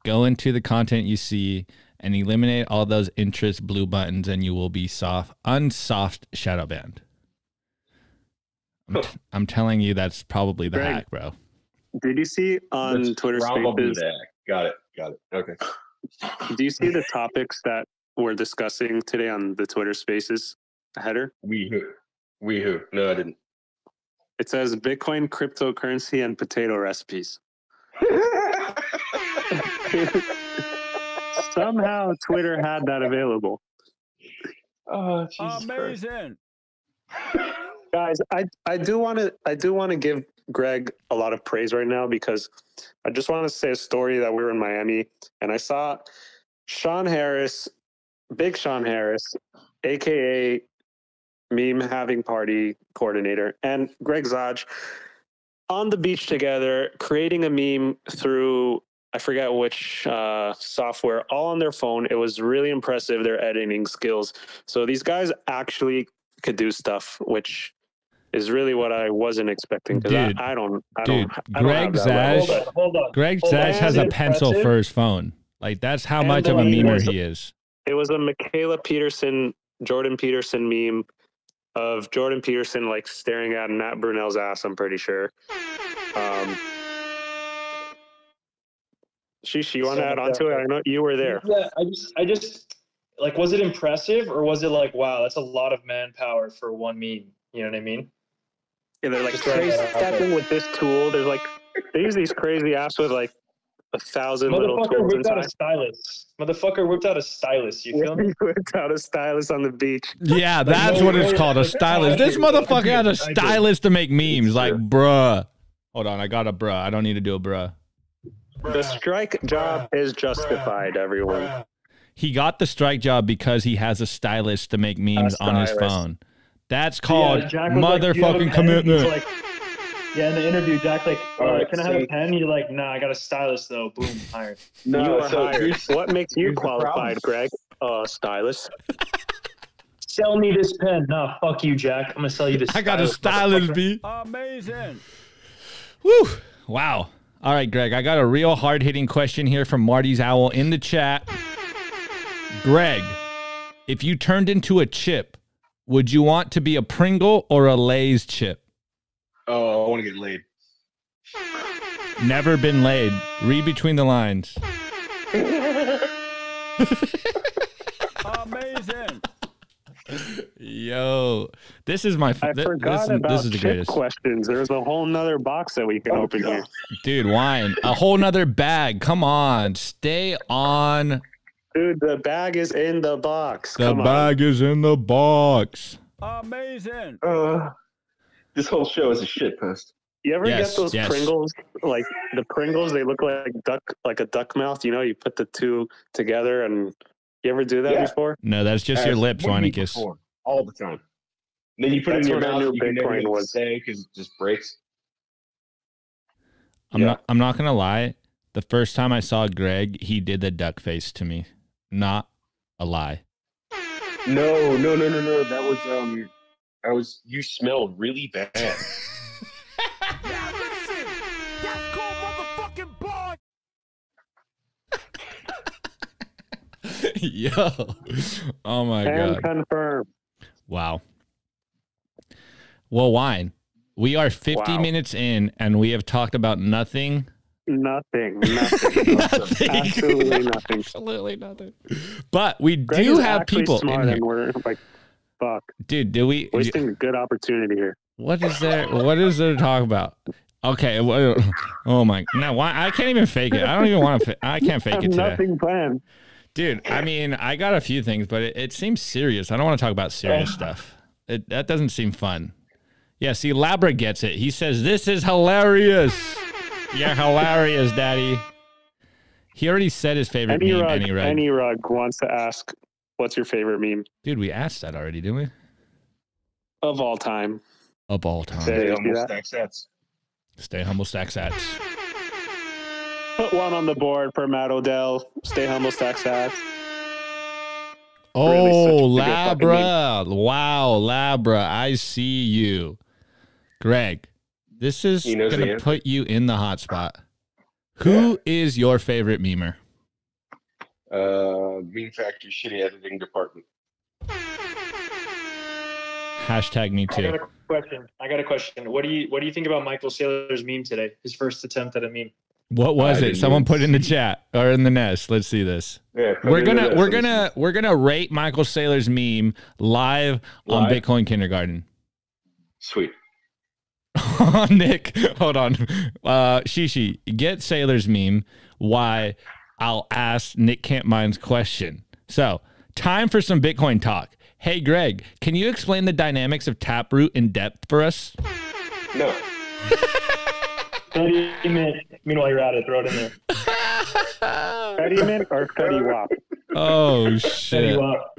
go into the content you see, and eliminate all those interest blue buttons, and you will be soft, unsoft shadow banned. I'm, t- I'm telling you, that's probably the Greg, hack, bro. Did you see on That's Twitter probably Spaces? Got it. Got it. Okay. Do you see the topics that we're discussing today on the Twitter Spaces header? We who? We who? No, I didn't. It says Bitcoin, cryptocurrency, and potato recipes. [LAUGHS] Somehow Twitter had that available. Oh, Amazing. Guys, I, I do want to I do want to give Greg a lot of praise right now because I just want to say a story that we were in Miami and I saw Sean Harris, Big Sean Harris, aka meme halving party coordinator, and Greg Zaj on the beach together, creating a meme through I forget which uh, software, all on their phone. It was really impressive their editing skills. So these guys actually could do stuff, which is really what I wasn't expecting. Because Dude, I, I don't, I Dude, don't, I don't have Greg that level. Hold on, hold on. Greg Hold on. Has a pencil impressive. for his phone. Like that's how And much of a meme memer he is. It was a Mikhaila Peterson, Jordan Peterson meme of Jordan Peterson like staring at Matt Brunel's ass. I'm pretty sure. Um, Shish, you want to add on to it? I know you were there. Yeah, I just, I just, like, was it impressive or was it like, wow, that's a lot of manpower for one meme? You know what I mean? Yeah, they're like Just throwing trace that out there. stepping with this tool. There's like they use these crazy apps with like a thousand little Motherfucker tools whipped out a stylus. Motherfucker whipped out a stylus. You feel me? [LAUGHS] Whipped out a stylus on the beach. Yeah, that's no what it's way. called, a stylus. This did, I motherfucker had a did, I did. stylist to make memes. Like, bruh. Hold on, I got a bruh. I don't need to do a bruh. The strike job is justified, everyone. He got the strike job because he has a stylus to make memes on his phone. That's called Yeah, Jack was like, "Do you motherfucking commitment. Like- yeah, in the interview, Jack like, uh, Alright, can I have a pen? You're like, nah, I got a stylus though. Boom, hired. [LAUGHS] you are so hired. What makes you here's the problem. qualified, Greg? Uh, stylist. Sell me this pen. Nah, fuck you, Jack. I'm gonna sell you this. I got a stylus, stylist, B. Amazing. Woo! Wow. All right, Greg, I got a real hard hitting question here from Marty's Owl in the chat. Greg, if you turned into a chip, would you want to be a Pringle or a Lay's chip? Oh, I want to get laid. Never been laid. Read between the lines. [LAUGHS] Amazing. Yo, this is my I f- th- forgot this, about this is the chip greatest. questions. There's a whole nother box that we can Oh, open God. here. Dude, wine. A whole nother bag. Come on. Stay on. Dude, the bag is in the box. The Come on. bag is in the box. Amazing. Uh, this whole show is a shit post. You ever Yes, get those yes. Pringles? Like the Pringles, they look like duck, like a duck mouth. You know, you put the two together, and you ever do that Yeah. before? No, that's just your lips, what do you Wannicus. All the time. And then you put That's it in your what I mouth. knew and You can never Bitcoin get was. stay because it just breaks. I'm Yeah. not I'm not gonna lie. The first time I saw Greg, he did the duck face to me. Not a lie. No, no, no, no, no. That was um, I was. You smelled really bad. [LAUGHS] Yeah, listen. That's called motherfucking boy. [LAUGHS] Yo. Oh my and god. confirm. Wow. Well, wine. We are 50 Wow. minutes in and we have talked about nothing. Nothing. [LAUGHS] Nothing. nothing. Absolutely nothing. Absolutely nothing. But we Greg do have people smart in here. And we're like, fuck, Dude, do we wasting a good opportunity here. What is there? What is there to talk about? Okay. Oh my. No, why? I can't even fake it. I don't even want to. I can't [LAUGHS] fake it today, nothing planned. dude. I mean, I got a few things, but it, it seems serious. I don't want to talk about serious stuff. It, that doesn't seem fun. Yeah. See, Labra gets it. He says this is hilarious. You're hilarious, Daddy. He already said his favorite Any meme. rug, Any rug. any rug wants to ask, "What's your favorite meme Dude, we asked that already, didn't we? of all time?" Of all time. Stay humble, do almost stack sets. Stay humble, stack sats. Put one on the board for Matt Odell. Stay humble, stack sats. Oh, Really such a good fucking Labra. Wow, Labra. I see you. Greg, this is going to put you in the hot spot. Who is your favorite memer? Uh, Meme Factory shitty editing department. Hashtag me I too. got a question. I got a question. What do you What do you think about Michael Saylor's meme today? His first attempt at a meme. What was I it? Someone even put in the chat or in the nest. Let's see this. Yeah, We're gonna we're gonna we're gonna rate Michael Saylor's meme live, on Bitcoin Kindergarten. Sweet. [LAUGHS] Nick, hold on. Uh, Shishi, get Saylor's meme. Why? I'll ask Nick Campmine's question. So, time for some Bitcoin talk. Hey, Greg, can you explain the dynamics of Taproot in depth for us? No. [LAUGHS] 30 minutes. Meanwhile, you're at it. Throw it in there. [LAUGHS] Fedimint or Fetty Wap? Oh Tell shit! you what.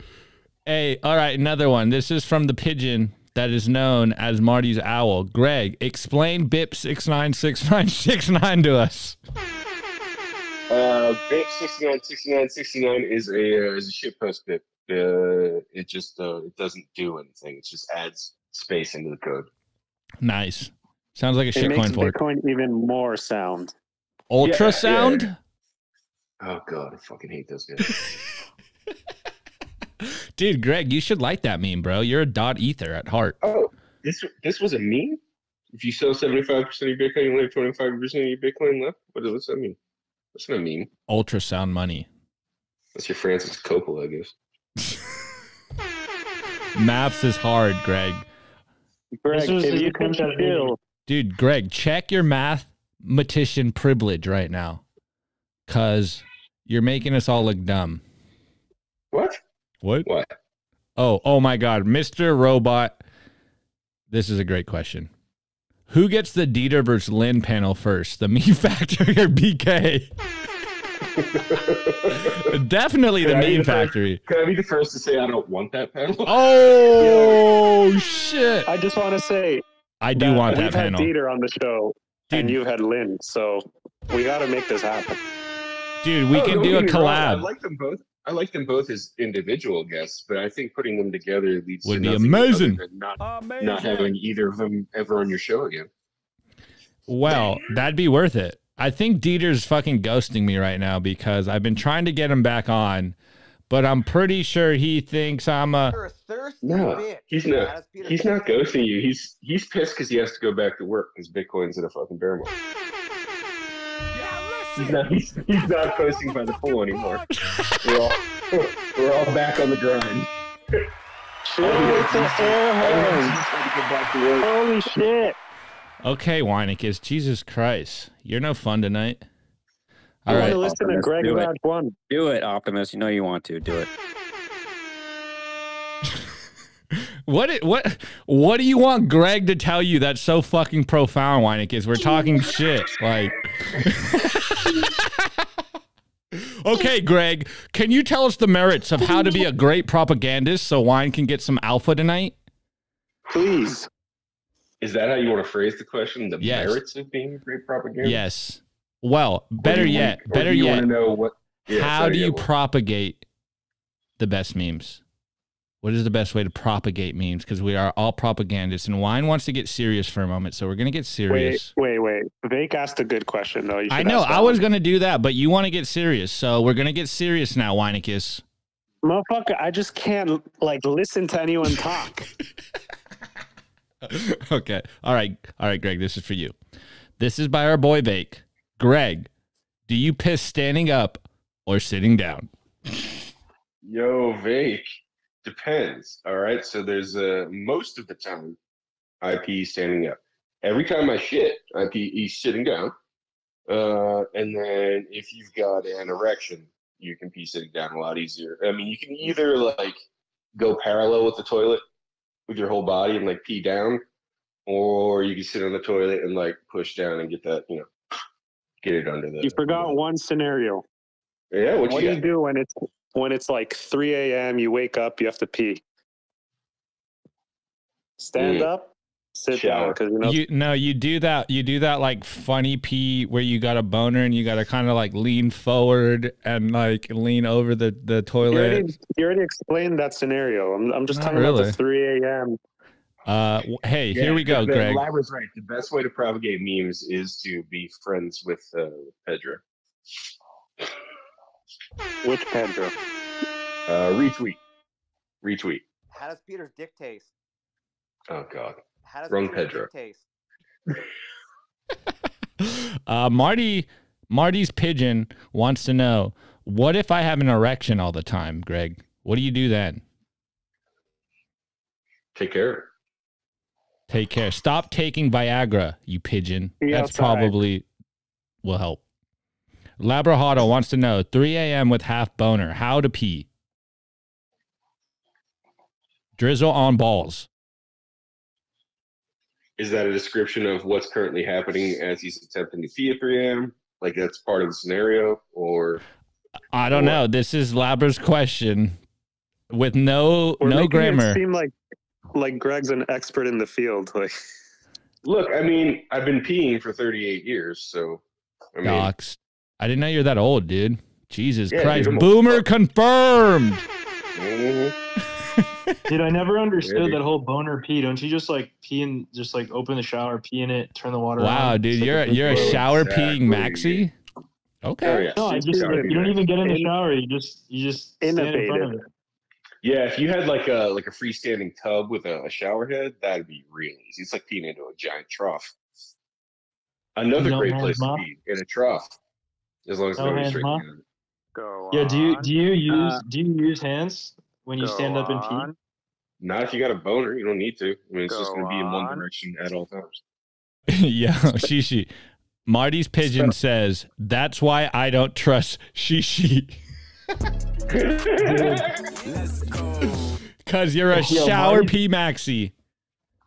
Hey, all right, another one. This is from the pigeon that is known as Marty's owl. Greg, explain BIP six nine six nine six nine to us. Uh, BIP 69, 69, 69 is a uh, is a shitpost BIP. Uh, it just uh, it doesn't do anything. It just adds space into the code. Nice. Sounds like a It makes shitcoin fork. Bitcoin even more sound. Ultrasound. Oh god, I fucking hate those guys. [LAUGHS] Dude, Greg, you should like that meme, bro. You're a dot ether at heart. oh, this this was a meme. If you sell seventy five percent of your Bitcoin, you only have twenty five percent of your Bitcoin left. What does that mean? That's not a meme. Ultrasound money. That's your Francis Coppola, I guess. [LAUGHS] Maths is hard, Greg. Greg, This was if his you can attempt chill, Dude, Greg, check your mathematician privilege right now. Cause you're making us all look dumb. What? What? What? Oh, oh my God. Mr. Robot. This is a great question. Who gets the Dieter versus Lin panel first? The Me [LAUGHS] Factory or BK? [LAUGHS] Definitely the Can Meme the first? Factory. Can I be the first to say I don't want that panel? Oh [LAUGHS] shit! I just want to say I do want that we've that had panel. Dieter on the show, and you've had Lynn, so we got to make this happen. Dude, we Oh, can don't a get me wrong, I collab. like them both. I like them both as individual guests, but I think putting them together leads Would to be nothing other amazing. Not, Amazing. not having either of them ever on your show again. Well, that'd be worth it. I think Dieter's fucking ghosting me right now because I've been trying to get him back on, but I'm pretty sure he thinks I'm a. A thirsty No, bitch. he's not. He's not ghosting you. He's he's pissed because he has to go back to work because Bitcoin's in a fucking bear market. He's not. He's, he's not posting by the pool anymore. We're all we're all back on the grind. Chill with the air horns. just trying to get back to work. Holy shit! Okay, Weinicus, Jesus Christ. You're no fun tonight. I All want right. to listen to Greg do it. about one. Do it, Optimus. You know you want to. Do it. What it- what what do you want Greg to tell you that's so fucking profound, Weinicus? We're talking shit. Like [LAUGHS] Okay, Greg, can you tell us the merits of how to be a great propagandist so Wine can get some alpha tonight? Please. Is that how you want to phrase the question? The Yes. merits of being a great propaganda? Yes. Well, better yet, want- better you yet. want to know what? Yeah, how do you what- propagate the best memes? What is the best way to propagate memes? Because we are all propagandists, and Wine wants to get serious for a moment, so we're gonna get serious. wait, wait. wait. Vake asked a good question though. You I know I was one. gonna do that, but you want to get serious, so we're gonna get serious now, Weinicus. Motherfucker, I just can't like listen to anyone talk. [LAUGHS] okay, all right, all right, Greg, this is for you. This is by our boy Vake. Greg, do you piss standing up or sitting down? Yo, Vake. Depends. All right. So there's uh most of the time I pee standing up. Every time I shit, I pee sitting down. Uh, and then if you've got an erection, you can pee sitting down a lot easier. I mean, you can either like go parallel with the toilet with your whole body and like pee down, or you can sit on the toilet and like push down and get that, you know, get it under the. You forgot one scenario. Yeah, what, What you do you do when it's when it's like 3 a.m. You wake up, you have to pee. Stand Mm. up, sit down because you know You no, you do that. You do that like funny pee where you got a boner and you got to kind of like lean forward and like lean over the the you toilet. already, you already explained that scenario. I'm, I'm just Not talking about the 3 a.m. Uh, hey, Yeah, here we go, the, the Greg. Labra's right. The best way to propagate memes is to be friends with uh, Pedro. Which Pedro? Uh, retweet. Retweet. How does Peter's dick taste? Oh God. How does Wrong Peter's Pedro. dick taste? [LAUGHS] Uh, Marty, Marty's pigeon wants to know what if I have an erection all the time, Greg? What do you do then? Take care. Take care. Stop taking Viagra, you pigeon. Be That's outside. probably will help. Labrahado wants to know 3 a.m. with half boner. How to pee? Drizzle on balls. Is that a description of what's currently happening as he's attempting to pee at 3 a.m.? Like that's part of the scenario, or I don't Or- know. This is Labra's question with no We're no grammar. It seem like like Greg's an expert in the field. Like look? I mean, I've been peeing for 38 years, so I mean, Docs. I didn't know you're that old, dude. Jesus Yeah, Christ. dude, I'm Boomer confirmed. mhm. Dude, I never understood Maybe. that whole boner pee. Don't you just like pee and just like open the shower, pee in it, turn the water on? Wow, dude, you're big you're a shower Exactly. peeing maxi. Okay. Oh, yeah. No, I just like, you don't even get in the shower. You just you just stand in front of it. Yeah, if you had like a like a freestanding tub with a, a shower head, that'd be real easy. It's like peeing into a giant trough. Another No great hands, place to Ma? pee in a trough, as long as No nobody's hands, drinking. Go Yeah, do you on, do you use Uh, do you use hands when you go stand up and pee? on. Not if you got a boner, you don't need to. I mean, it's just Go going to be in one on. direction at all times. [LAUGHS] yeah, Shishi. Marty's pigeon says, That's why I don't trust Shishi. [LAUGHS] Cause you're a Yo, shower Marty- pee maxi.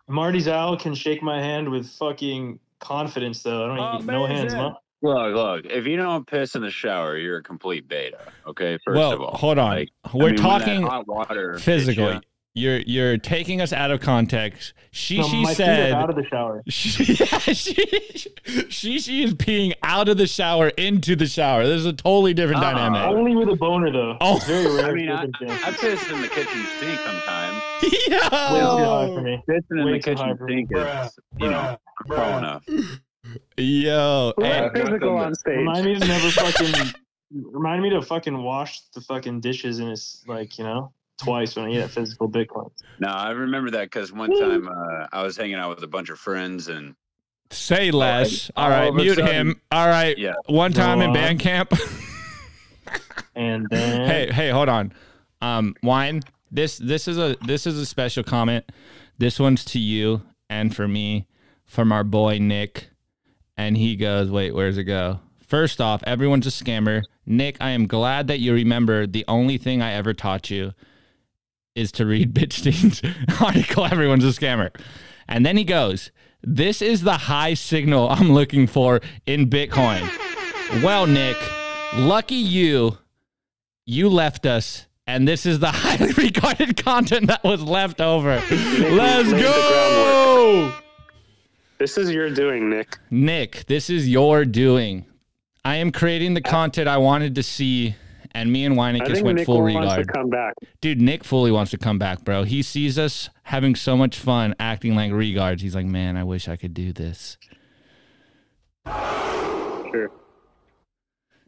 Marty's owl can shake my hand with fucking confidence though. I don't need no hands, Amazing. ma. Look, look. If you don't piss in the shower, you're a complete beta. Okay, first well, of all, hold on. Like, We're mean, talking hot water physically. You're you're taking us out of context. No, Shishi my feet said are out of the shower. [LAUGHS] she, she, she is peeing out of the shower into the shower. This is a totally different Uh-uh. dynamic. Only with a boner though. Oh. Very rare. I mean, I, circumstance. I piss in the kitchen sink sometimes. [LAUGHS] Way too for me. Pissing in Way the kitchen sink is, you know, tall enough. Yo, and- I've not physical done on stage? Remind me to never [LAUGHS] fucking remind me to fucking wash the fucking dishes and it's like you know twice when I eat at physical Bitcoin. No, I remember that because one time uh, I was hanging out with a bunch of friends and say less. all All right, of mute sudden- him. All right, yeah, one time Go in on. band camp. [LAUGHS] And then hey, hey, hold on. Um, wine. This this is a this is a special comment. This one's to you and for me, from our boy Nick. And he goes, wait, where's it go? First off, everyone's a scammer. Nick, I am glad that you remember the only thing I ever taught you is to read [LAUGHS] Bitstein's article. Everyone's a scammer. And then he goes, This is the high signal I'm looking for in Bitcoin. Well, Nick, lucky you, you left us. And this is the [LAUGHS] highly regarded content that was left over. [LAUGHS] Let's go. This is your doing, Nick. Nick, this is your doing. I am creating the content I wanted to see, and me and I went Nick full wants to regard. come back. Dude, Nick fully wants to come back, bro. He sees us having so much fun acting like regards. He's like, man, I wish I could do this. Sure.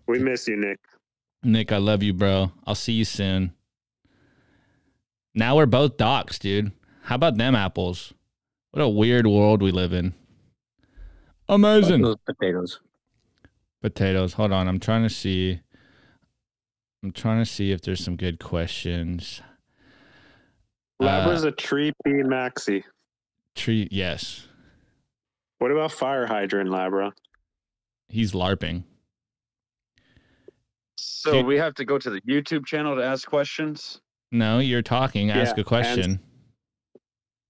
We miss you, Nick. Nick, I love you, bro. I'll see you soon. Now we're both docs, dude. How about them apples? What a weird world we live in. Amazing. those potatoes. Potatoes. Hold on. I'm trying to see. I'm trying to see if there's some good questions. Labra's Uh, a tree P maxi. tree. Yes, What about fire hydrant, Labra? he's larping. So Dude. we have to go to the YouTube channel to ask questions. No, you're talking. Ask Yeah, a question.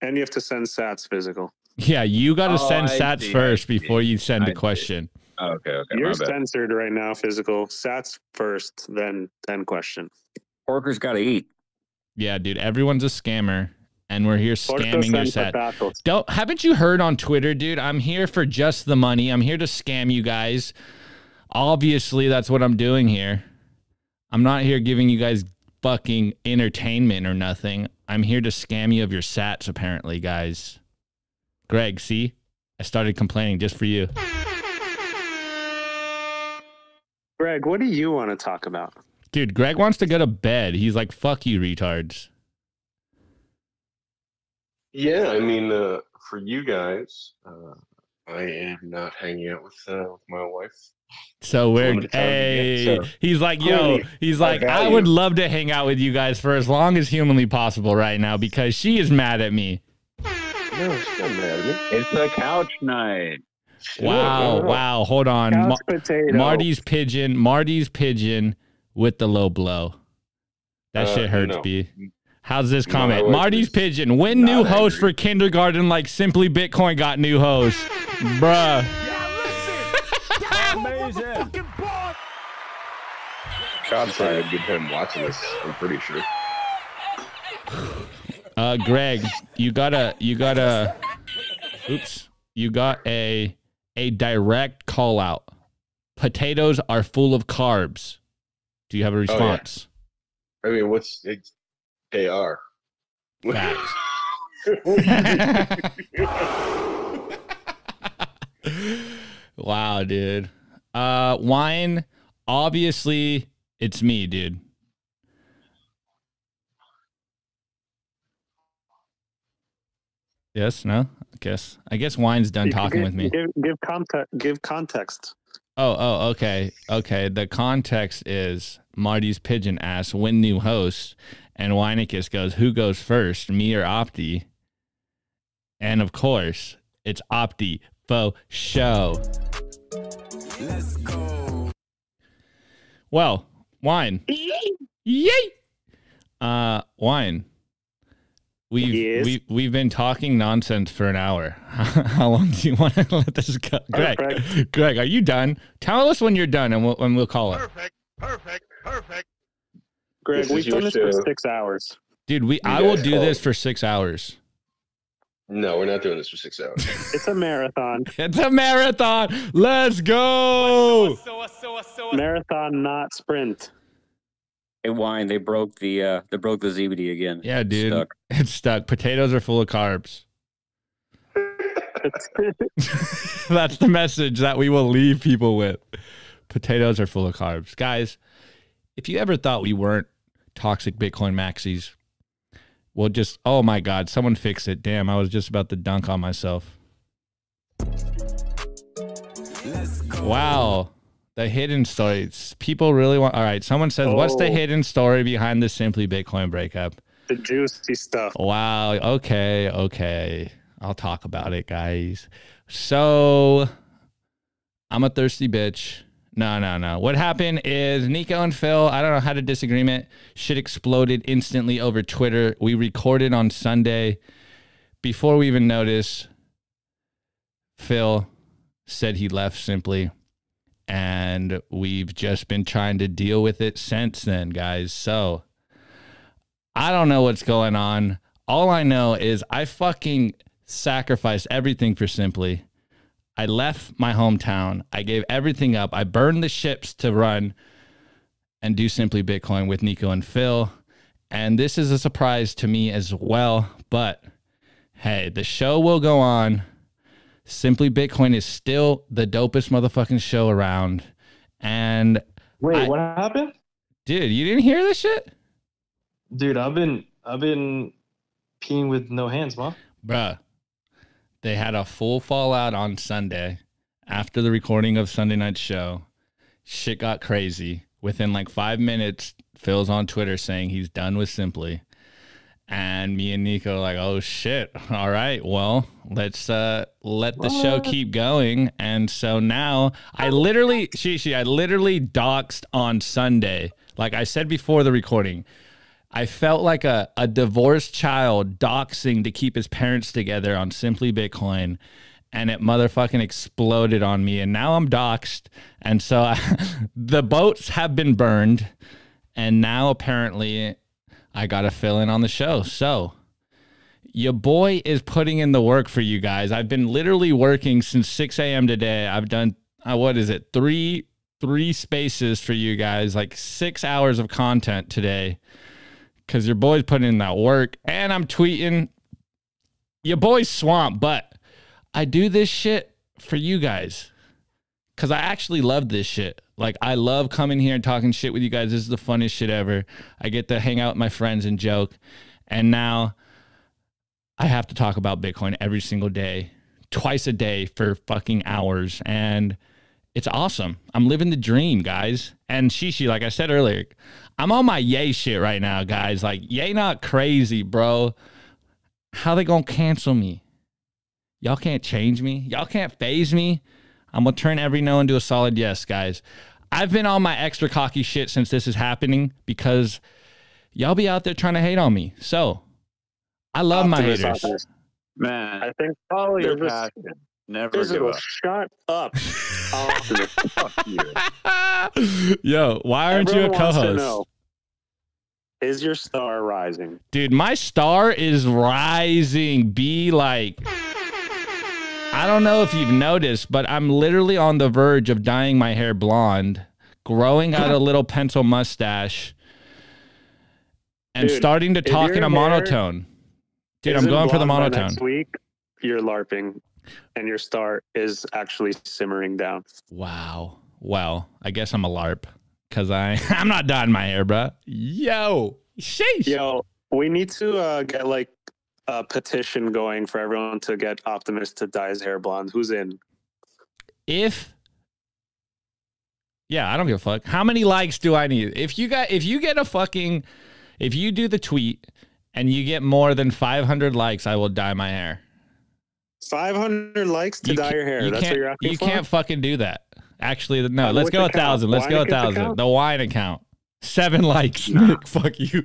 And you have to send Sats physical. Yeah, you got to Oh, send I sats see, first see. before you send I a see. question. Oh, okay, okay. You're censored right now. Physical sats first, then then question. Porker's got to eat. Yeah, dude. Everyone's a scammer, and we're here scamming your sen set. Don't haven't you heard on Twitter, dude? I'm here for just the money. I'm here to scam you guys. Obviously, that's what I'm doing here. I'm not here giving you guys fucking entertainment or nothing. I'm here to scam you of your sats, apparently, guys. Greg, see? I started complaining just for you. Greg, what do you want to talk about? Dude, Greg wants to go to bed. He's like, fuck you, retards. Yeah, I mean, uh, for you guys, uh, I am not hanging out with uh, with my wife. So we're Wanted to hey, so he's like, yo, he's like, I value- would love to hang out with you guys for as long as humanly possible right now because she is mad at me. No, she's not mad at me. It's a couch night. Wow, no, no. wow, hold on. Couch Ma- potato. Marty's pigeon, Marty's pigeon with the low blow. That Uh, shit hurts, no. B. How's this comment? wife Marty's is pigeon, win new not host angry. for kindergarten like Simply Bitcoin got new host. Bruh. Yeah, Amazing. Chad's probably had a good time watching this. I'm pretty sure. Uh, Greg, you got a you got a Oops, you got a a direct call out. Potatoes are full of carbs. Do you have a yeah. response? I mean, what's it's, they are. Facts. [LAUGHS] wow, dude. Uh, wine. Obviously, it's me, dude. Yes. No. I guess. I guess wine's done talking give, with me. Give, give context. Give context. Oh, oh, okay. Okay. The context is Marty's pigeon asks when new host, and Weinicus goes, Who goes first, me or Opti? And of course, it's Opti faux show. Let's go. Well, wine. Yay! Uh, wine. We've Yes. we we've been talking nonsense for an hour. [LAUGHS] How long do you want to [LAUGHS] let this go, Greg? Perfect. Greg, are you done? Tell us when you're done, and we'll and we'll call it. Perfect. Perfect. Perfect. Greg, This we've your done this for show. six hours. Dude, we You I will do call this it. for six hours. No, we're not doing this for six hours. [LAUGHS] It's a marathon. It's a marathon. Let's go. marathon, not sprint. Hey, wine. They broke the uh, they broke the ZBD again. Yeah, dude. Stuck. [LAUGHS] It's stuck. Potatoes are full of carbs. [LAUGHS] That's the message that we will leave people with. Potatoes are full of carbs. Guys, if you ever thought we weren't toxic Bitcoin maxis, well, just, oh my God, someone fix it. Damn, I was just about to dunk on myself. Let's go. Wow. The hidden stories. People really want. All right. Someone says, What's the Oh. hidden story behind the Simply Bitcoin breakup? the juicy stuff. Wow. Okay. Okay. I'll talk about it, guys. So I'm a thirsty bitch. No, no, no. What happened is Nico and Phil, I don't know, how a disagreement. Shit exploded instantly over Twitter. We recorded on Sunday. Before we even noticed, Phil said he left simply. And we've just been trying to deal with it since then, guys. So I don't know what's going on. All I know is I fucking sacrificed everything for Simply. I left my hometown. I gave everything up. I burned the ships to run and do Simply Bitcoin with Nico and Phil. And this is a surprise to me as well. But hey, the show will go on. Simply Bitcoin is still the dopest motherfucking show around. And Wait, I- what happened? dude, you didn't hear this shit? Dude, I've been I've been peeing with no hands, mom. Bruh, they had a full fallout on Sunday after the recording of Sunday night's show. Shit got crazy. Within like five minutes, Phil's on Twitter saying he's done with Simply. And me and Nico are like, oh shit. [LAUGHS] All right, well, let's uh let the show keep going. And so now I literally Shishi, I literally doxed on Sunday. Like I said before the recording. I felt like a, a divorced child doxing to keep his parents together on Simply Bitcoin. and it motherfucking exploded on me. And now I'm doxxed. And so I, [LAUGHS] the boats have been burned. And now apparently I got to fill in on the show. So your boy is putting in the work for you guys. I've been literally working since 6 a.m. today. I've done, uh, what is it, three three spaces for you guys, like six hours of content today. Cause your boy's putting in that work and I'm tweeting your boy's swamp, but I do this shit for you guys. Cause I actually love this shit. Like I love coming here and talking shit with you guys. This is the funniest shit ever. I get to hang out with my friends and joke. And now I have to talk about Bitcoin every single day, twice a day for fucking hours. And it's awesome. I'm living the dream, guys. And Shishi, like I said earlier, I'm on my yay shit right now, guys. Like, yay not crazy, bro. How they gonna cancel me? Y'all can't change me. Y'all can't phase me. I'm gonna turn every no into a solid yes, guys. I've been on my extra cocky shit since this is happening because y'all be out there trying to hate on me. So I love my Optimus, haters. Optimus. Man, I think their you're just passion. Never give up. Shut up. [LAUGHS] Optimus. Fuck you. [LAUGHS] Yo, why aren't you a Everyone wants to co-host? Is your star rising? Dude, my star is rising. Be like, I don't know if you've noticed, but I'm literally on the verge of dyeing my hair blonde, growing out a [LAUGHS] little pencil mustache, and Dude, starting to talk in a monotone. Dude, I'm going for the monotone. Next week, you're LARPing, and your star is actually simmering down. Wow. Well, I guess I'm a LARP because I [LAUGHS] I'm not dyeing my hair, bro. Yo, sheesh. Yo, we need to uh, get like a petition going for everyone to get Optimus to dye his hair blonde. Who's in? if yeah i don't give a fuck how many likes do i need if you got if you get a fucking if you do the tweet and you get more than 500 likes i will dye my hair 500 likes to You dye your hair. you That's can't what you're asking you for? can't fucking do that actually no Uh, let's go a account? thousand let's go a account? thousand the wine account seven likes nick [LAUGHS] fuck you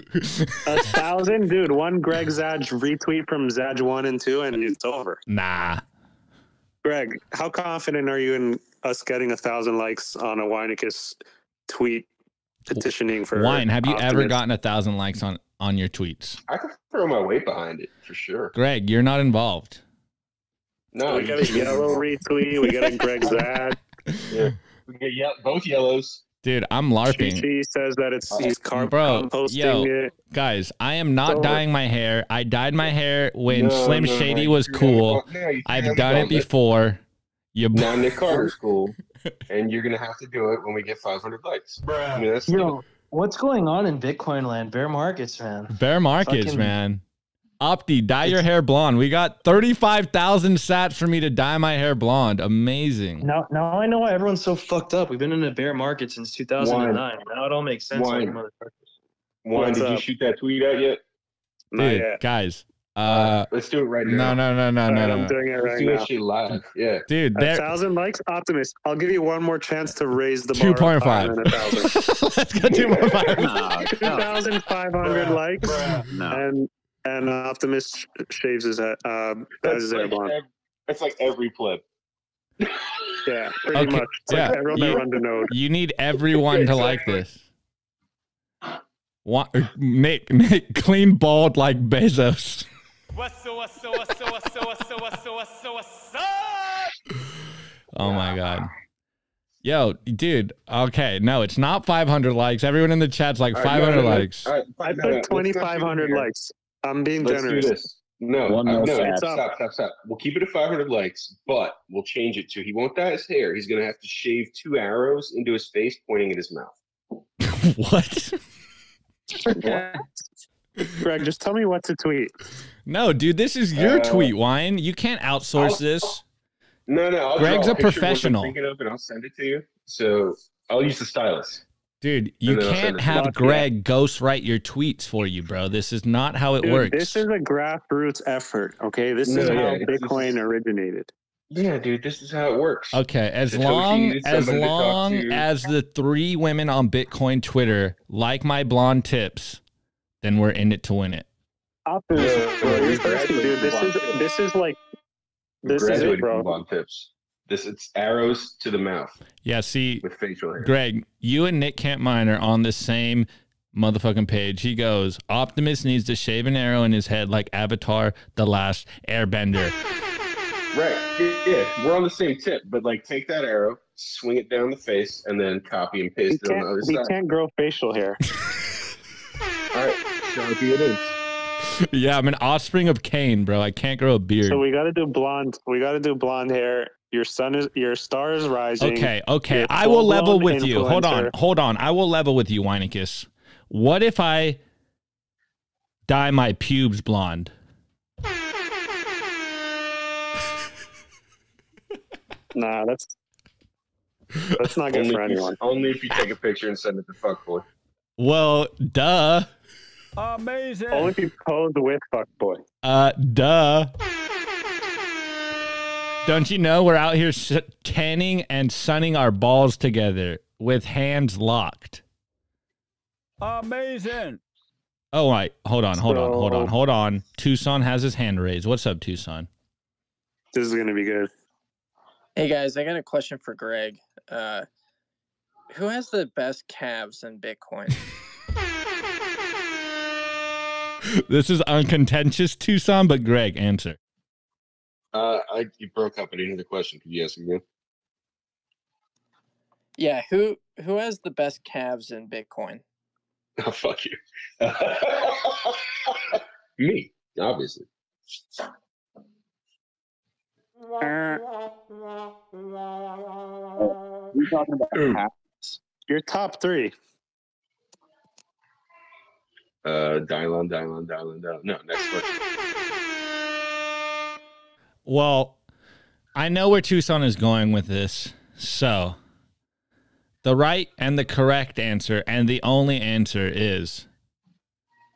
A thousand, dude. One Greg Zaj retweet from Zaj one and two, and it's over. nah Greg, how confident are you in us getting a thousand likes on a Weinicus tweet petitioning for wine have you ever gotten a thousand likes on on your tweets I could throw my weight behind it for sure. greg you're not involved No, we you got a just- yellow retweet. We got a Greg [LAUGHS] Zaj. Yeah, we get ye- both yellows. Dude i'm larping She says that it's oh. he's carb Bro, composting yo, it. guys, I am not So- dyeing my hair. I dyed my hair when No, Slim no, Shady no, was cool. no, I've done it before. You Now Nick Carter's cool, and you're gonna have to do it when we get 500 likes. I mean, Yo, what's going on in Bitcoin land? Bear markets, man. bear markets, Fucking- man. Opti, dye your hair blonde. We got 35,000 sats for me to dye my hair blonde. Amazing. Now, now I know why everyone's so fucked up. We've been in a bear market since 2009. Now it all makes sense. Wine. Like. Wine, What's did you shoot that tweet out yet? Not Dude, yet. guys. Uh Let's do it right now. no, no, no, All no, right, no. I'm no. doing it Let's right do now. that shit live. Yeah. Dude, A thousand likes, Optimus. I'll give you one more chance to raise the Two bar. point five. up higher than a thousand. [LAUGHS] Let's go two more five. No, [LAUGHS] no, thousand five hundred likes, no. and and Optimus shaves his head. Uh, dyes his hair like, blonde. ev- that's like every plip. [LAUGHS] Yeah, pretty Okay, much. It's yeah, everyone you- that run the node. You need everyone to like this. Wa- Nick, Nick, clean bald like Bezos. Oh my god. Yo, dude. Okay, no, it's not 500 likes. Everyone in the chat's like All right, 500 no, no, no. likes. All right, I no, no, let's put twenty five hundred likes. I'm being Let's generous. do this. No, One uh, no, sat. stop, stop, stop. We'll keep it at 500 likes, but we'll change it to he won't dye his hair. He's gonna have to shave two arrows into his face, pointing at his mouth. [LAUGHS] what? Greg, just tell me what to tweet. No, dude, this is your Uh, tweet, Wine. You can't outsource I'll- this. No, no. I'll Greg's draw a picture of what I'm professional. thinking of, and I'll send it to you. So I'll use the stylus. Dude, you And then I'll can't have Fuck Greg ghostwrite your tweets for you, bro. This is not how it Dude, works. This is a grassroots effort. Okay, this No, is yeah, how Bitcoin is- originated. Yeah, dude, this is how it works. Okay, as Satoshi long as somebody to talk long as the three women on Bitcoin Twitter like my blonde tips, then we're in it to win it. Optimus, Yeah, bro, you're thirsty, dude. This is this is like This is Graduating it, bro. blonde tips. This it's arrows to the mouth Yeah, see, with facial hair. Greg, you and Nick Campmine are on the same motherfucking page. He goes, Optimus needs to shave an arrow in his head like Avatar, the last airbender. Right. Yeah, yeah, we're on the same tip, but like take that arrow, swing it down the face, and then copy and He paste it on the can't, other he side. can't grow facial hair. [LAUGHS] All right, Sharpie it is. yeah, I'm an offspring of Cain, bro. I can't grow a beard. So we got to do blonde. We got to do blonde hair. Your sun is your star is rising. Okay, okay. I will level full-blown with you. Hold on, hold on. I will level with you, Weinicus. What if I dye my pubes blonde? [LAUGHS] Nah, that's that's not good Only for if, you, anyone. only if you take a picture and send it to fuckboy. Well, duh. Amazing. Only if you pose with fuckboy. Uh, duh. Don't you know we're out here tanning and sunning our balls together with hands locked? Amazing. Oh, right. Hold on, hold on, hold on, hold on. Tucson has his hand raised. What's up, Tucson? This is gonna be good. Hey guys, I got a question for Greg. Uh, who has the best calves in Bitcoin? [LAUGHS] [LAUGHS] This is uncontentious, Tucson, but Greg, answer. Uh, I you broke up. I didn't hear the question. Could you ask again? yeah, who who has the best calves in Bitcoin? [LAUGHS] Oh fuck you. [LAUGHS] Me, obviously. We talking about calves? Your top three. Uh, Dylon, Dylon, Dylon, Dylon. No, next question. Well, I know where Tucson is going with this. So, the right and the correct answer, and the only answer is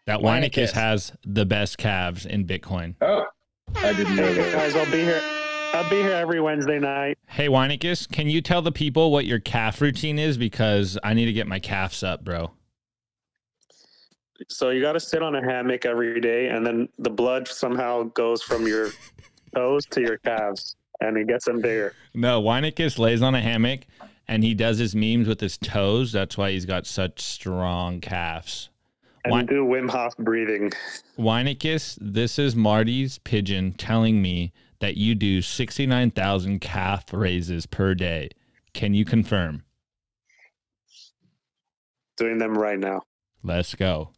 that Weinicus Weinicus. has the best calves in Bitcoin. Oh, I didn't know Hey that. guys, I'll be here. I'll be here every Wednesday night. Hey, Weinicus, can you tell the people what your calf routine is? Because I need to get my calves up, bro. So you got to sit on a hammock every day, and then the blood somehow goes from your [LAUGHS] toes to your calves, and he gets them bigger. No, Weinicus lays on a hammock and he does his memes with his toes. That's why he's got such strong calves. And do Wim Hof breathing. Weinicus, this is Marty's pigeon telling me that you do 69,000 calf raises per day. Can you confirm? Doing them right now. Let's go.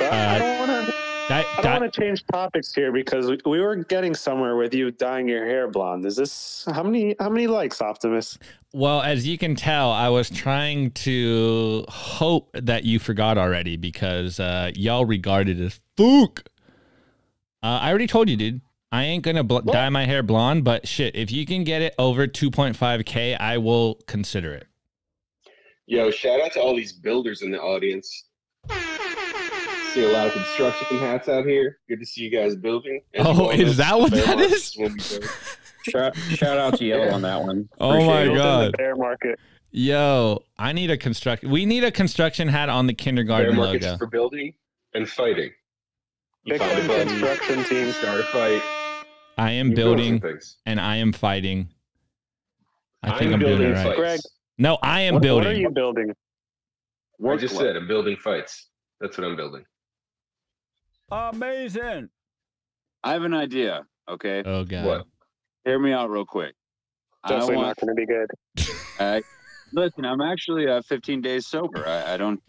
Uh, don't want to. That, I that- don't want to change topics here because we, we were getting somewhere with you dyeing your hair blonde. Is this how many how many likes, Optimus? well, as you can tell, I was trying to hope that you forgot already because uh, y'all regard it as fook. Uh, I already told you, dude. I ain't gonna bl- dye my hair blonde, but shit, if you can get it over 2.5k, I will consider it. Yo, shout out to all these builders in the audience. See a lot of construction hats out here. Good to see you guys building. As Oh, is know, that what bear that market is? when we build. Shout, shout out to Yellow on that one. [LAUGHS] Oh my Built in the god. bear market. Yo, I need a construction. We need a construction hat on the kindergarten markets logo. for building and fighting. You find a construction team. start a fight. I am you build building and I am fighting. I think I'm I'm, doing building it right. Greg, No, I am what, building. What are you building? I just said I'm building fights. That's what I'm building. Amazing. I have an idea. Okay, Oh god. What? hear me out real quick. Definitely I not want. going to be good. [LAUGHS] I, listen, I'm actually uh, 15 days sober. I, I don't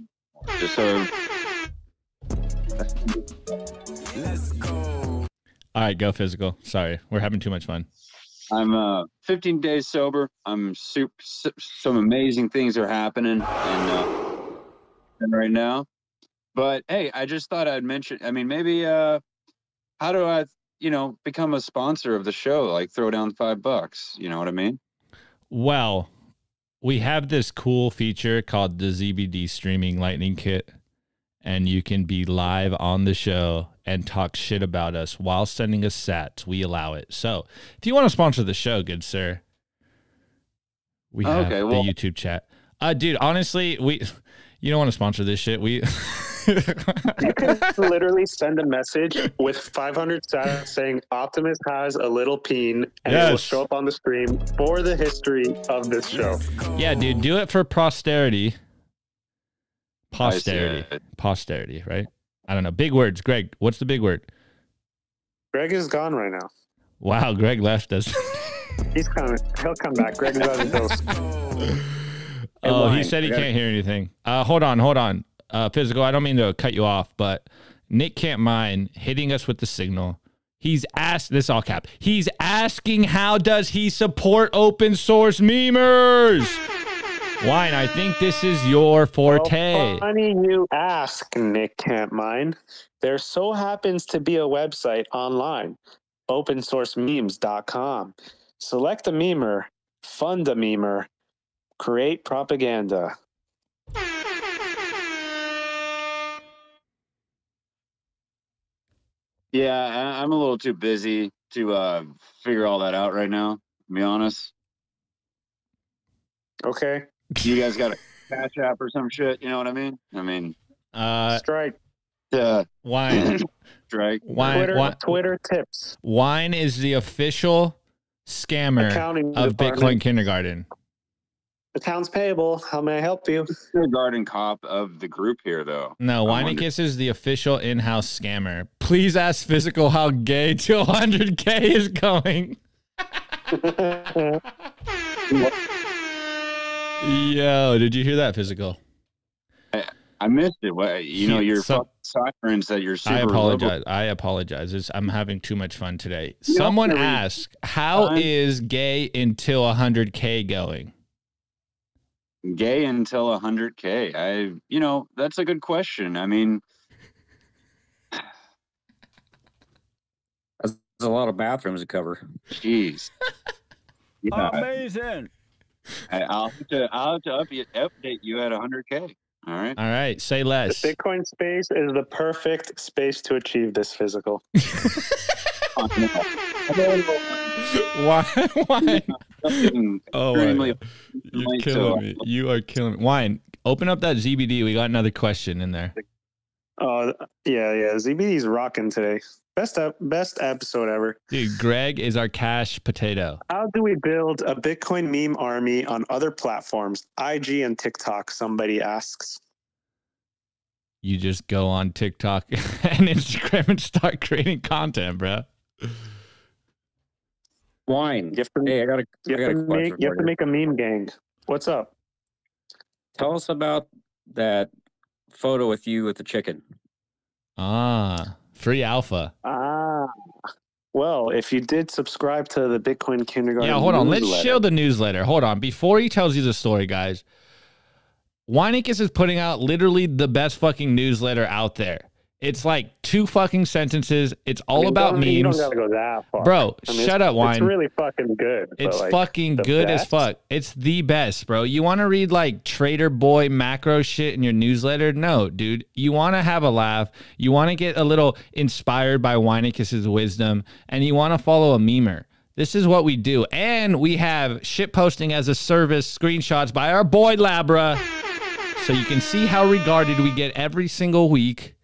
just so. Let's go. All right, go physical. Sorry, we're having too much fun. I'm uh 15 days sober. I'm super. Some amazing things are happening, and uh, and right now. But hey, I just thought I'd mention. I mean, maybe uh, how do I, you know, become a sponsor of the show? Like throw down five bucks. You know what I mean? Well, we have this cool feature called the ZBD Streaming Lightning Kit, and you can be live on the show and talk shit about us while sending us sats. We allow it. So if you want to sponsor the show, good sir, we have Okay, the YouTube chat. Uh, dude, honestly, we [LAUGHS] you don't want to sponsor this shit. We [LAUGHS] You [LAUGHS] can [LAUGHS] literally send a message with 500 sats saying Optimus has a little peen, and it will show up on the screen for the history of this show. yeah, dude, do it for posterity. Posterity. Posterity, right? I don't know. Big words. Greg, what's the big word? Greg is gone right now. Wow, Greg left us. [LAUGHS] He's coming. He'll come back. Greg is at his dose. oh, he said he can't hear anything. Uh, hold on, hold on. Uh, physical. I don't mean to cut you off, but Nick can't mind hitting us with the signal. He's asked this all cap. He's asking how does he support open source memers? Wine, I think this is your forte. Well, funny you ask, Nick Can't Mind. There so happens to be a website online, opensourcememes.com. Select a memer, fund a memer, create propaganda. Yeah, I, I'm a little too busy to uh, figure all that out right now. To be honest, Okay. you guys got a cash app or some shit. You know what I mean? I mean, Uh, Strike. uh, wine, [LAUGHS] strike. wine, Twitter, wine, Twitter tips. wine is the official scammer Accounting of department. Bitcoin Kindergarten. Accounts payable. How may I help you? The garden cop of the group here, though. No, I'm wondering- is the official in-house scammer. Please ask Physical how gay [LAUGHS] to 100k is going. [LAUGHS] Yo, did you hear that, Physical? I missed it. What, you know, He- your so- fucking sirens that you're super I liberal- apologize. I apologize. It's, I'm having too much fun today. You Someone really asked, "How fun. is gay until 100k going?" Gay until 100K. I, you know, that's a good question. I mean, [SIGHS] That's a lot of bathrooms to cover. jeez. [LAUGHS] Yeah, Amazing. I, I'll have to, I'll have to update, update you at 100K. All right. All right, say The less. Bitcoin space is the perfect space to achieve this physical. [LAUGHS] [LAUGHS] Why? Why? Something Oh, extremely you're late, so killing me. Uh, you are killing me. Wine. Open up that ZBD. We got another question in there. Oh, yeah, yeah. ZBD's rocking today. Best ep- best episode ever. Dude, Greg is our cash potato. How do we build a Bitcoin meme army on other platforms, IG and TikTok? Somebody asks. You just go on TikTok [LAUGHS] and Instagram and start creating content, bro. Wine. You have to, Hey, I got a, you I have got to, a question make, you have to make a meme gang. What's up? Tell us about that photo with you with the chicken. Ah, free alpha. Ah, well, if you did subscribe to the Bitcoin Kindergarten, Yeah, hold on. Let's show the newsletter. Hold on. Before he tells you the story, guys, Weinicus is putting out literally the best fucking newsletter out there. It's like two fucking sentences. It's all I mean, about don't- You don't memes. gotta go that far, Bro, I mean, shut up, Wine. It's really fucking good. It's like, fucking good as fuck. It's the best, bro. You want to read like Trader Boy macro shit in your newsletter? No, dude. You want to have a laugh. You want to get a little inspired by Weinicus's wisdom, and you want to follow a memer. This is what we do. And we have shit posting as a service screenshots by our boy Labra. So you can see how regarded we get every single week.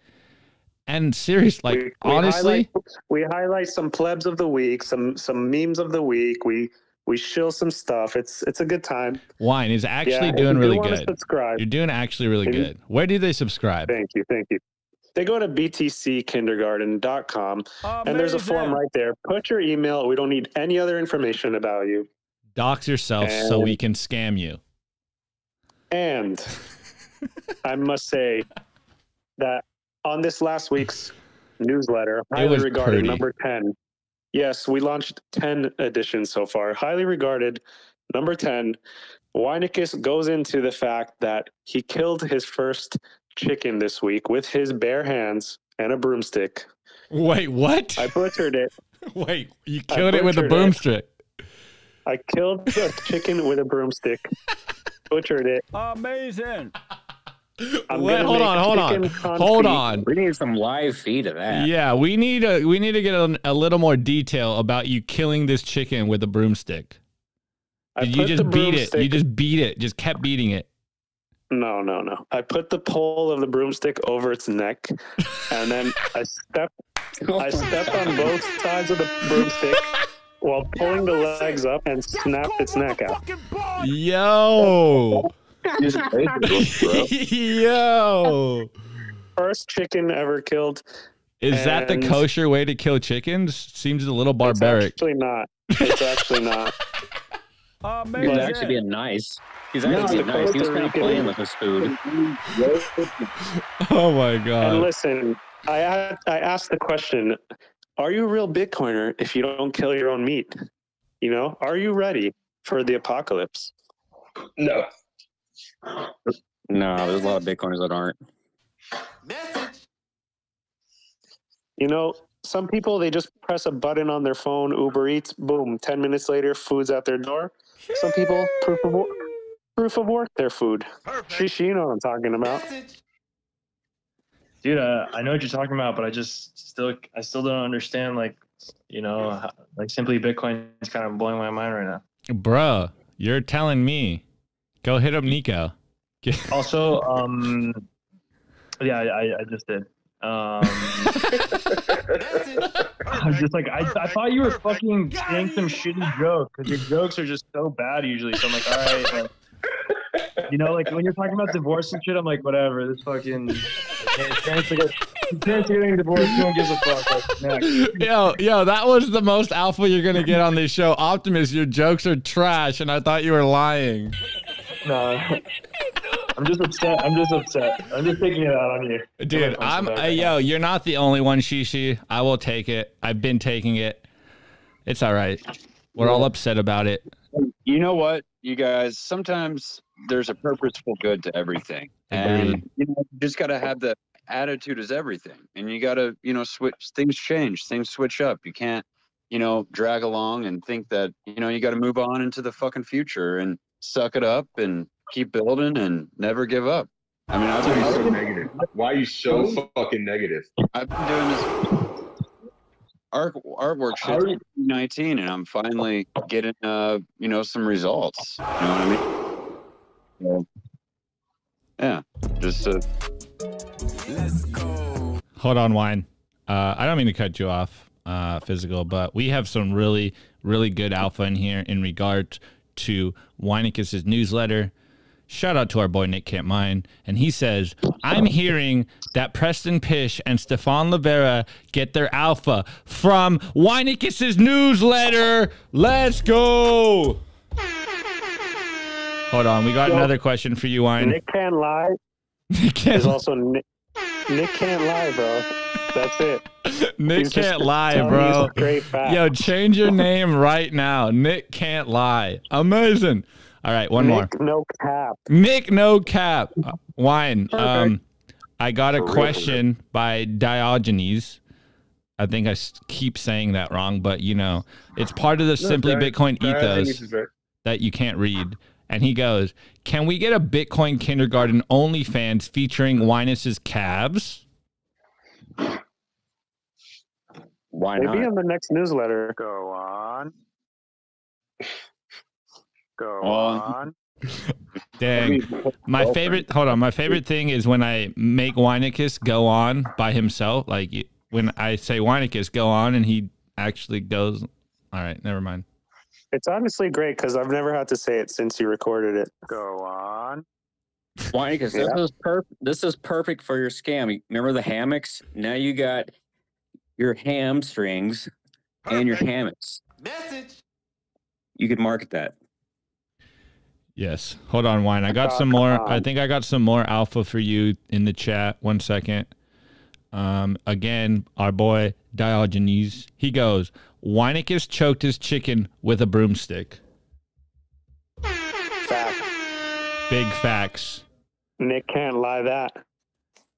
And serious, like We- we honestly, highlight, we highlight some plebs of the week, some some memes of the week. We we shill some stuff. It's it's a good time. wine is actually Yeah, doing you really wanna good. Subscribe. You're doing actually really Maybe- good. Where do they subscribe? Thank you, thank you. They go to btckindergarten.com and there's a form right there. Put your email. We don't need any other information about you. Dox yourself so we can scam you. And [LAUGHS] I must say that on this last week's newsletter, highly was regarded pretty. number 10. Yes, we launched 10 editions so far. Highly regarded number 10. Weinicus goes into the fact that he killed his first chicken this week with his bare hands and a broomstick. Wait, what? I butchered it. [LAUGHS] Wait, you killed it with a butchered it. broomstick. I killed a chicken with a broomstick. [LAUGHS] Butchered it. Amazing. I'm Wait, hold on, hold on, hold on. We need some live feed of that. Yeah, we need a we need to get a, a little more detail about you killing this chicken with a broomstick. I Did you just beat it? You just beat it. Just kept beating it. No, no, no. I put the pole of the broomstick over its neck, and then I step, I stepped on both sides of the broomstick while pulling the legs up and snapped its neck out. Yo. [LAUGHS] Yo. First chicken ever killed. Is that the And- kosher way to kill chickens? Seems a little It's barbaric. actually not. It's actually not. [LAUGHS] He was actually being nice. He's actually No, being nice. He was Costa kind of Rican- playing with his food. [LAUGHS] Oh my And god. listen, I a- I asked the question: Are you a real Bitcoiner if you don't kill your own meat? You know, are you ready for the apocalypse? No. No, there's a lot of Bitcoiners that aren't. You know, some people they just press a button on their phone, Uber Eats, boom, ten minutes later, food's at their door. Some people proof of work, proof of work their food. Shishi, you know what I'm talking about. dude. Uh, I know what you're talking about, but I just still, I still don't understand. Like, you know, how, like simply Bitcoin is kind of blowing my mind right now. Bruh, you're telling me. Go hit up Nico. [LAUGHS] Also, um, yeah, I, I- I just did. Um, [LAUGHS] I'm just like I, I thought you were fucking saying some shitty joke because your jokes are just so bad usually. So I'm like, all right, like, you know, like when you're talking about divorce and shit, I'm like, whatever. This fucking his parents are get- his parents are getting divorced. No one gives a fuck. Like, next. Yo, yo, that was the most alpha you're gonna get on this show. Optimus, your jokes are trash, and I thought you were lying. No, [LAUGHS] I'm just upset. I'm just upset. I'm just taking it out on you. Dude, I'm uh, yo, you're not the only one, Shishi. I will take it. I've been taking it. It's all right. We're all upset about it. You know what, you guys? Sometimes there's a purposeful good to everything, and Agreed. you know, you just got to have the attitude is everything, and you got to, you know, switch. Things change. Things switch up. You can't, you know, drag along and think that you know you got to move on into the fucking future and suck it up and keep building and never give up. I mean, I've Why are you so negative? Why are you so fucking negative? I've been doing this art artwork shit since 2019, and I'm finally getting uh you know some results. You know what I mean? So, yeah, just uh, Hold on, wine. Uh, I don't mean to cut you off, uh, physical, but we have some really, really good alpha in here in regard to Weinicus's newsletter. Shout out to our boy Nick Can't Mine. And he says, I'm hearing that Preston Pysh and Stefan Livera get their alpha from Weinicus's newsletter. Let's go. Hold on. We got another question for you, Wine. Nick can't lie. [LAUGHS] There's also Nick. Nick can't lie, bro. That's it. [LAUGHS] Nick He's can't lie, bro. you straight. Yo, change your name right now. Nick can't lie. Amazing. All right, one more. Nick, no cap. Nick, no cap. Uh, Wine. Perfect. Um, I got a For real, for question by Diogenes. I think I keep saying that wrong, but you know, it's part of the No, Simply Bitcoin ethos that you can't read. And he goes, "Can we get a Bitcoin kindergarten OnlyFans featuring Winus's calves?" Why Maybe not? in the next newsletter. Go on. Go on. Dang. My favorite, hold on. My favorite thing is when I make Weinicus go on by himself. Like when I say Weinicus go on and he actually goes. All right, never mind. It's honestly great because I've never had to say it since you recorded it. Go on. Why? Because this Yeah. is perfect. This is perfect for your scam. Remember the hammocks? Now you got your hamstrings and your hammocks. Message. You could market that. Yes. Hold on, Wine. I got some more. I think I got some more alpha for you in the chat. One second. Um, again, our boy Diogenes. He goes, Weinicus choked his chicken with a broomstick. Fact. Big facts. Nick can't lie that.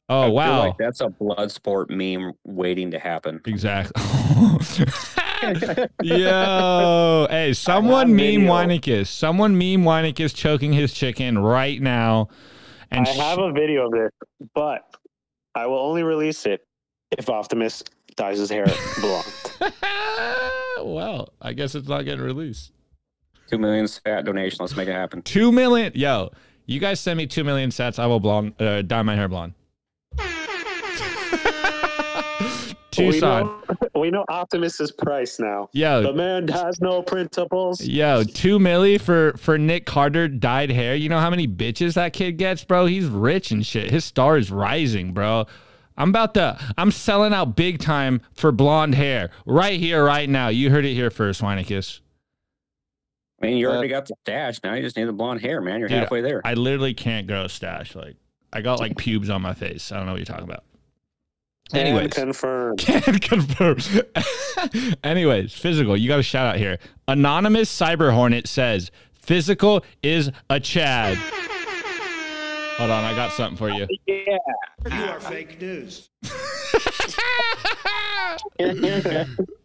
Oh I feel wow. like that's a blood sport meme waiting to happen. Exactly. [LAUGHS] Yo, hey, someone meme video. Weinicus. Someone meme Weinicus choking his chicken right now. And I have sh- a video of this, but I will only release it if Optimus dyes his hair blonde. [LAUGHS] [LAUGHS] well, I guess it's not getting released. Two million stat donation. Let's make it happen. Two million. Yo, You guys send me two million sats. I will blonde, uh, dye my hair blonde. Tucson. [LAUGHS] We know, we know Optimus's price now. Yo. The man has no principles. Yo, two milli for for Nick Carter dyed hair. You know how many bitches that kid gets, bro? He's rich and shit. His star is rising, bro. I'm about to. I'm selling out big time for blonde hair right here, right now. You heard it here first, Weinicus. I mean, you already uh, got the stash. Now you just need the blonde hair, man. You're Dude, halfway there. I literally can't grow a stash. Like I got like pubes on my face. I don't know what you're talking about. Can Anyways, confirm. [LAUGHS] can confirm. [LAUGHS] Anyways, physical. You got a shout out here. Anonymous Cyber Hornet says physical is a Chad. Hold on, I got something for you. Yeah. You are fake news. [LAUGHS]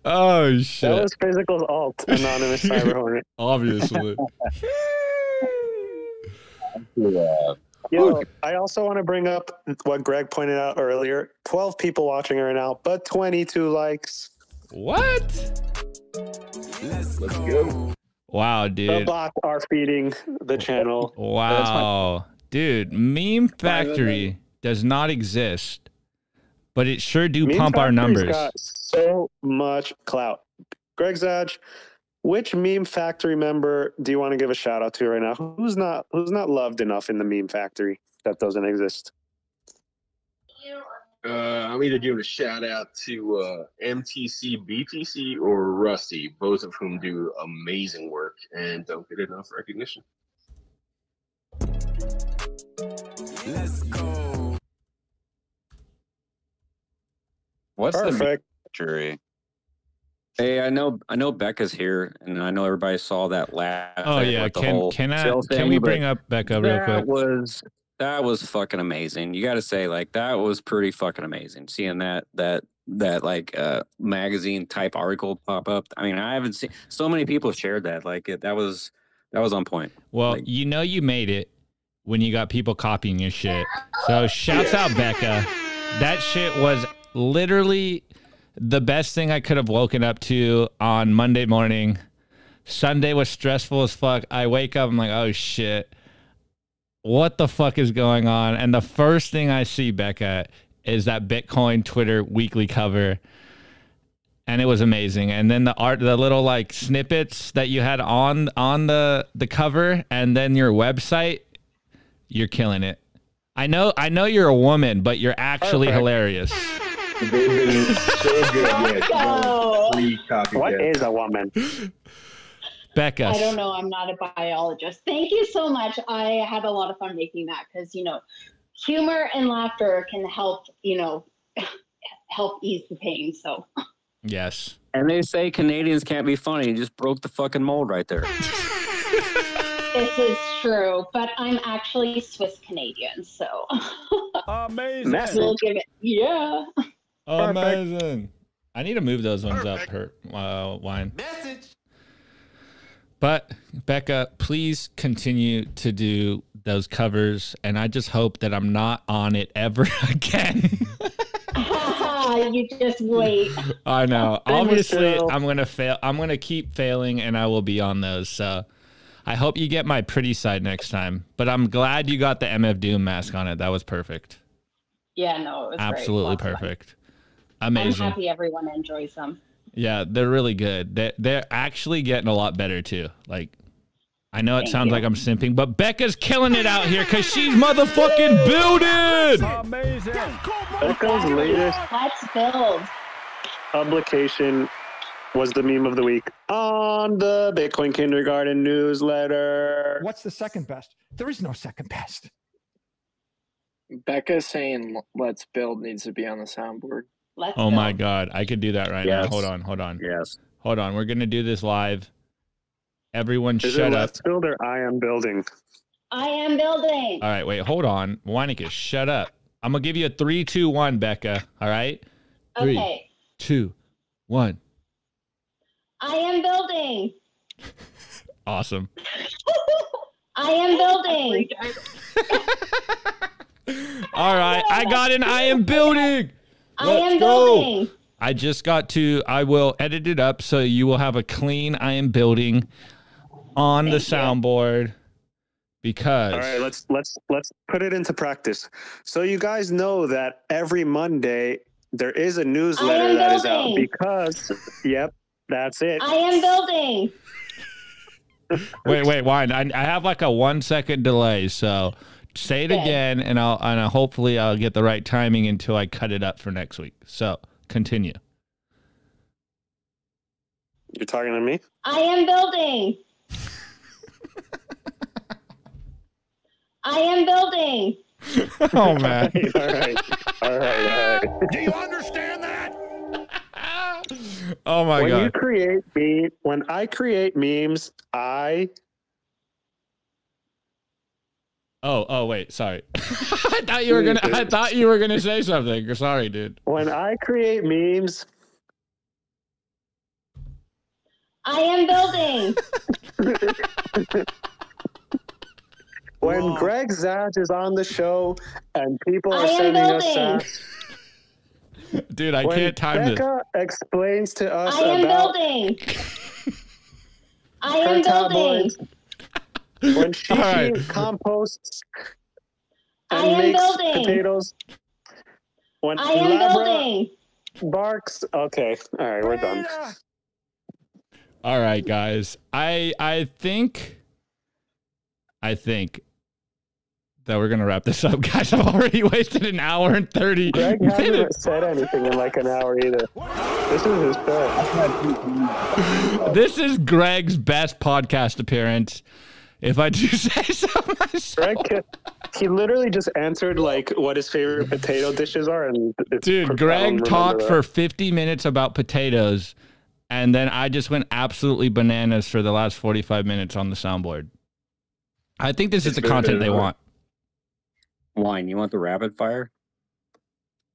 Oh shit! That was Physical's alt, Anonymous Cyber Hornet. Obviously. Yo, I also want to bring up what Greg pointed out earlier. 12 people watching right now, but 22 likes. What? Let's go. Wow, dude. The dude. bots are feeding the channel. [LAUGHS] Wow. Dude, Meme Factory does not exist, but it sure do Meme pump our numbers. Got so much clout. Greg Zaj, which meme factory member do you want to give a shout out to right now? Who's not who's not loved enough in the meme factory that doesn't exist? Uh, I'm either giving a shout out to uh, MTC, BTC, or Rusty, both of whom do amazing work and don't get enough recognition. Let's go. What's the Perfect. jury? Hey, I know, I know Becca's here, and I know everybody saw that laugh. Oh yeah, can can I can thing, we bring up Becca real quick? that was that was fucking amazing. You got to say, like, that was pretty fucking amazing. Seeing that that that like uh magazine type article pop up. I mean, I haven't seen so many people shared that. Like, it, that was that was on point. Well, you know you made it when you got people copying your shit. So shouts out Becca. That shit was literally the best thing I could have woken up to on Monday morning. Sunday was stressful as fuck. I wake up, I'm like, oh shit. What the fuck is going on? And the first thing I see, Becca, is that Bitcoin Twitter weekly cover. And it was amazing. And then the art, the little like snippets that you had on on the the cover, and then your website, you're killing it. I know, I know you're a woman, but you're actually Perfect. hilarious. They've [LAUGHS] been so good. Yeah, go. free copy. What is a woman? Becca, I don't know. I'm not a biologist. Thank you so much. I had a lot of fun making that because, you know, humor and laughter can help, you know, [LAUGHS] help ease the pain. So yes. And they say Canadians can't be funny. You just broke the fucking mold right there. [LAUGHS] this is true, but I'm actually Swiss Canadian. So Amazing. we'll give it, yeah. Amazing. I need to move those ones up, her uh, wine. But Becca, please continue to do those covers, and I just hope that I'm not on it ever [LAUGHS] again. [LAUGHS] you just wait. I know. Obviously, I'm gonna fail. I'm gonna keep failing, and I will be on those. So, I hope you get my pretty side next time. But I'm glad you got the MF Doom mask on it. That was perfect. Yeah, no, it was great. Absolutely Lots of fun. perfect. I'm happy everyone enjoys them. Yeah, they're really good. They're, they're actually getting a lot better too. Like, I know it Thank sounds you. like I'm simping, but Becca's killing it out here because she's [LAUGHS] motherfucking building. Amazing. Becca's latest Let's build. publication was the meme of the week on the Bitcoin Kindergarten newsletter. What's the second best? There is no second best. Becca saying "Let's build" needs to be on the soundboard. Let's Oh my god, I could do that right Yes. now. Hold on, hold on. Yes. Hold on. We're gonna do this live. Everyone, Is shut it up. Let's Build or I am building? I am building. All right, wait, hold on. Weinicke, shut up. I'm gonna give you a three, two, one, Becca. All right. Three, Okay. two, one. I am building. [LAUGHS] Awesome. [LAUGHS] I am building. [LAUGHS] All right, I got an I am building. I Let's am go. building. I just got to. I will edit it up so you will have a clean I am building on the soundboard because All right, let's let's let's put it into practice. So you guys know that every Monday there is a newsletter that is out building. because yep, that's it. I am building. wait, wait, wine. I, I have like a one second delay, so say it Okay. again, and I'll and I'll, hopefully I'll get the right timing until I cut it up for next week. So continue. You're talking to me? I am building. I am building. [LAUGHS] oh man. [LAUGHS] all right, all right, all right. Do you understand that? Oh my god. when you create me, when I create memes, I Oh, oh wait, sorry. [LAUGHS] I thought you were gonna I thought you were gonna say something. Sorry, dude. when I create memes, I am building. [LAUGHS] when Greg Zaj is on the show and people are am sending us building. sats, Dude, I when can't time this. Becca explains to us I am about building. [LAUGHS] I am building. tabloids, when she All right. [LAUGHS] composts I and am makes building. potatoes, when I am Labra building. barks, okay, all right, we're done. Ah. All right, guys. I I think I think that we're gonna wrap this up, [LAUGHS] guys. I've already wasted an hour and thirty Greg hasn't said anything in like an hour either. This is his show. [LAUGHS] This is Greg's best podcast appearance. If I do [LAUGHS] say so myself. Greg, he literally just answered like what his favorite potato dishes are, and it's Dude, I Greg talked that. for 50 minutes about potatoes, and then I just went absolutely bananas for the last 45 minutes on the soundboard. I think this is the very content they want. Wine, you want the rapid fire?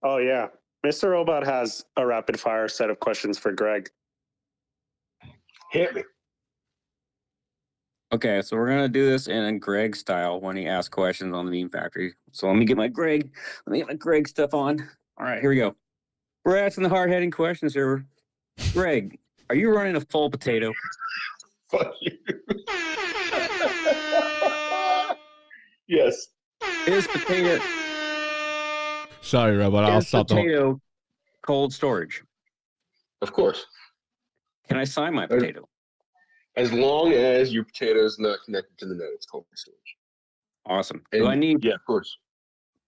Oh yeah, Mr. Robot has a rapid fire set of questions for Greg. Hit me. Okay, so we're gonna do this in Greg style when he asks questions on the Meme Factory. So let me get my Greg, let me get my Greg stuff on. All right, here we go. We're asking the hard hitting questions here. Greg, are you running a full potato? Fuck you. [LAUGHS] yes. Is potato Sorry, Robot. I'll is stop the whole. cold storage? Of course. Can I sign my potato? As long as your potato is not connected to the net, it's cold storage. Awesome. And, Do I need Yeah, of course.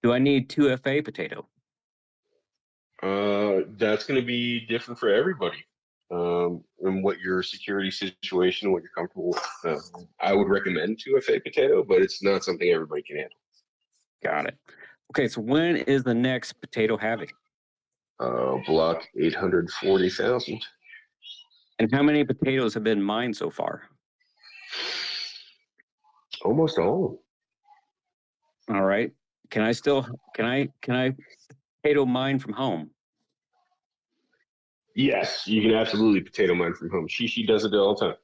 do I need two FA potato? Uh, that's going to be different for everybody. Um, and what your security situation, what you're comfortable with. Uh, I would recommend two FA potato, but it's not something everybody can handle. Got it. Okay, so when is the next potato halving? Uh, block eight hundred forty thousand. And how many potatoes have been mined so far? Almost all. All right. Can I still can I can I potato mine from home? Yes, you can absolutely potato mine from home. She she does it all the time.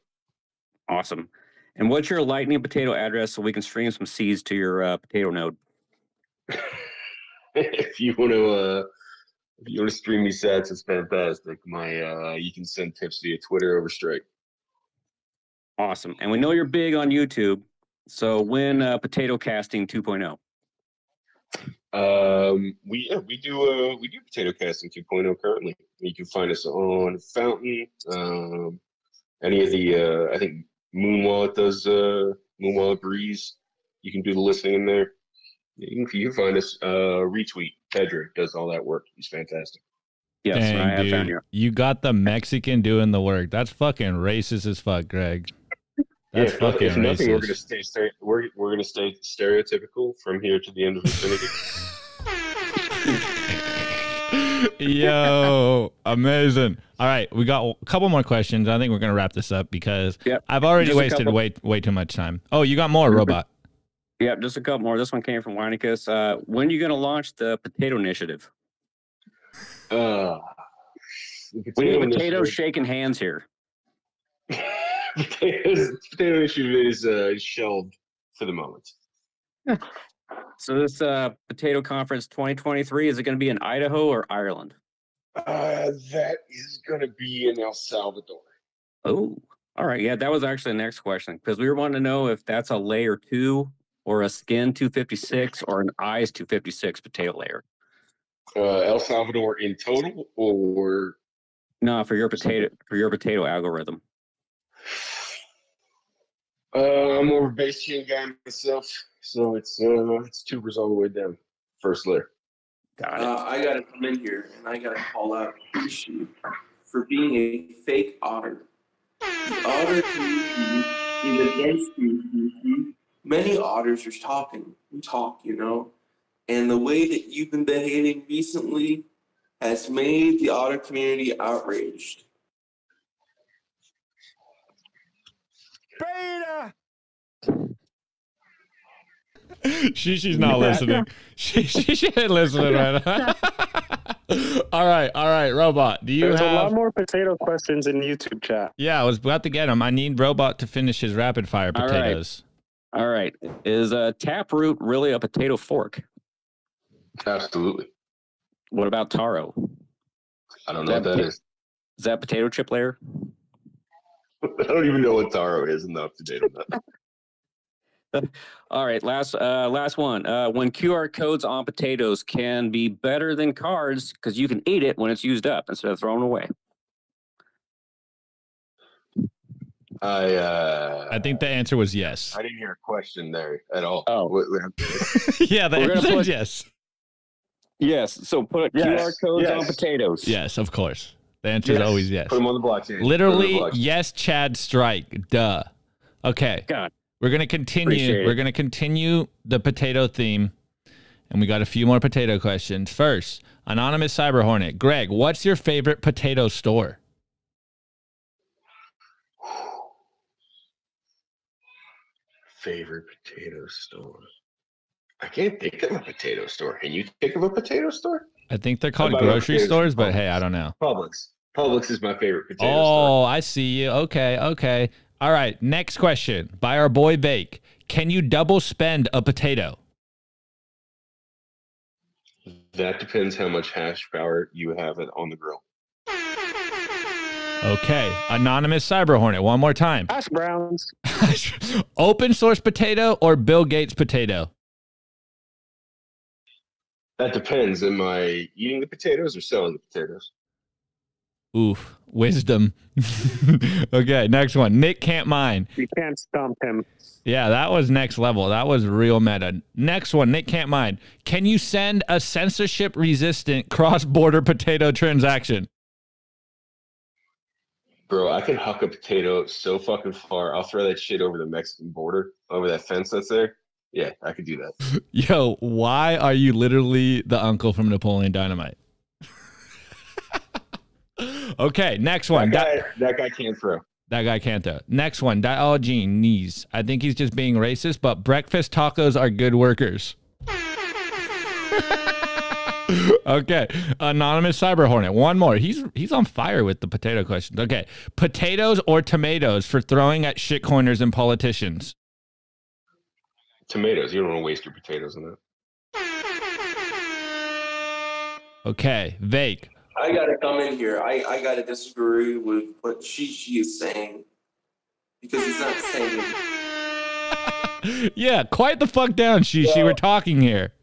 Awesome. And what's your lightning potato address so we can stream some seeds to your uh, potato node? [LAUGHS] if you want to, uh, if you want to stream me sats, it's fantastic. My, uh, you can send tips via Twitter over Strike. Awesome. And we know you're big on YouTube. So when uh, potato casting oh? 2.0? Um, we yeah, we do uh we do potato casting 2.0 currently. You can find us on Fountain, um, any of the uh, I think Moon Wallet does uh Moon Wallet Breez. You can do the listening in there. You can, you can find us. Uh, retweet Pedro does all that work. He's fantastic. Yes, I Dang, have found dude. you. You got the Mexican doing the work. That's fucking racist as fuck, Greg. That's Yeah, fucking if nothing, we're racist. gonna stay stere- we're we're gonna stay stereotypical from here to the end of infinity. [LAUGHS] Yo, amazing. All right, we got a couple more questions. I think we're gonna wrap this up because Yep. I've already Just wasted way way too much time. Oh, you got more, mm-hmm. robot. Yeah, just a couple more. This one came from Weinicus. Uh, when are you going to launch the potato initiative? Uh, We need potato potatoes shaking hands here. [LAUGHS] potatoes, potato initiative is uh, shelved for the moment. [LAUGHS] So this uh, potato conference 2023 is it going to be in Idaho or Ireland? Uh, that is going to be in El Salvador. Oh, all right. Yeah, that was actually the next question because we were wanting to know if that's a layer two or a skin 256 or an AES 256 potato layer? Uh, El Salvador in total, or No, for your potato for your potato algorithm. uh, I'm more of a base chain guy myself, so it's uh, it's tubers all the way down. First layer. Got Uh, I gotta come in here and I gotta call out Rishi for being a fake otter. The otter community is against you. Rishi. Many otters are talking. We talk, you know, and the way that you've been behaving recently has made the otter community outraged. Beta! she she's not listening. She she, she ain't listening right now. [LAUGHS] all right, all right, robot. Do you There's a lot more potato questions in YouTube chat. Yeah, I was about to get them. I need robot to finish his rapid fire All right. potatoes. All right. Is a taproot really a potato fork? Absolutely. What about taro? I don't know what that is. Is that potato chip layer? [LAUGHS] I don't even know what taro is enough to date on that. All right, last uh, last one. Uh, when QR codes on potatoes can be better than cards because you can eat it when it's used up instead of throwing away. I uh, I think the answer was yes. I didn't hear a question there at all. Oh. What- what- [LAUGHS] yeah, the We're answer is yes. Yes. So put Yes, QR codes on potatoes. Yes, of course. The answer is always yes. Put them on the blockchain. Put 'em on the Literally, blockchain. yes, Chad strike. Duh. Okay. God. We're gonna continue. Appreciate We're gonna continue the potato theme, and we got a few more potato questions. First, anonymous cyber hornet, Greg, what's your favorite potato store? Favorite potato store. I can't think of a potato store. Can you think of a potato store? I think they're called grocery stores, store? but hey, I don't know. Publix. Publix is my favorite potato Oh, store. I see you. Okay, okay. All right. Next question by our boy Bake. Can you double spend a potato? That depends how much hash power you have it on the grill. Okay. Anonymous cyber hornet. One more time. Hash browns. [LAUGHS] Open source potato or Bill Gates potato? That depends. Am I eating the potatoes or selling the potatoes? Oof. Wisdom. [LAUGHS] okay. Next one. Nick can't mine. You can't stump him. Yeah, that was next level. That was real meta. Next one, Nick can't mind. Can you send a censorship resistant cross border potato transaction? Bro, I can huck a potato so fucking far. I'll throw that shit over the Mexican border, over that fence that's there. Yeah, I could do that. [LAUGHS] Yo, why are you literally the uncle from Napoleon Dynamite? [LAUGHS] okay, next one. That Di- guy, that guy can't throw. that guy can't though. Next one, Diologene knees. I think he's just being racist, but breakfast tacos are good workers. [LAUGHS] [LAUGHS] okay, anonymous cyber hornet. One more. He's he's on fire with the potato questions. Okay, potatoes or tomatoes for throwing at shitcoiners and politicians. Tomatoes. You don't want to waste your potatoes on that. Okay, Vake. I gotta come in here. I, I gotta disagree with what she she is saying because it's not saying. [LAUGHS] yeah, quiet the fuck down, Shishi. We're talking here.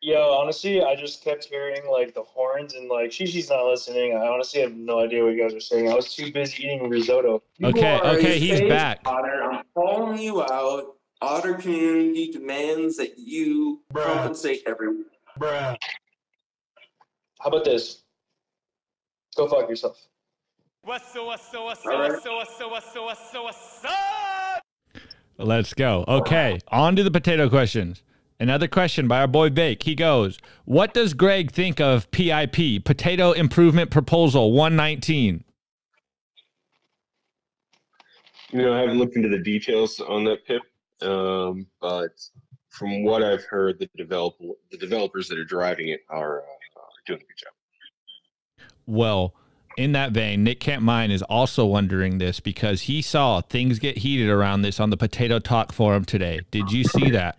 Yo, honestly, I just kept hearing like the horns and like Shishi's not listening. I honestly have no idea what you guys are saying. I was too busy eating risotto. You Okay, okay, he's fake back. Otter, I'm calling you out. Otter community demands that you compensate everyone. Bruh. How about this? Go fuck yourself. Let's go. Okay, on to the potato questions. Another question by our boy Bake. He goes, What does Greg think of PIP, Potato Improvement Proposal 119? You know, I haven't looked into the details on that pip, um, but from what I've heard, the develop the developers that are driving it are, uh, are doing a good job. Well, in that vein, Nick Can't Mine is also wondering this because he saw things get heated around this on the Potato Talk forum today. Did you see that?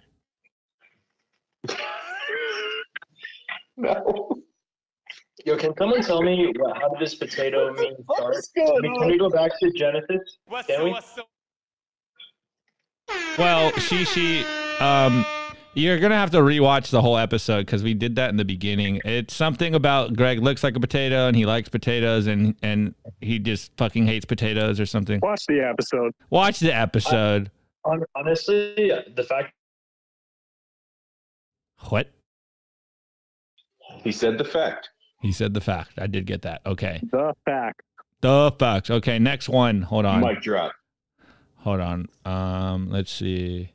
No. Yo, can someone tell me what, how did this potato meme start? is going can we go back to Genesis? Can we? Well, she she Um, you're gonna have to rewatch the whole episode because we did that in the beginning. It's something about Greg looks like a potato and he likes potatoes and and he just fucking hates potatoes or something. Watch the episode. Watch the episode. Hon- Honestly, the fact What? He said the fact. He said the fact. I did get that. Okay. The fact. The facts. Okay, next one. Hold on. Mic drop. Hold on. Um, let's see.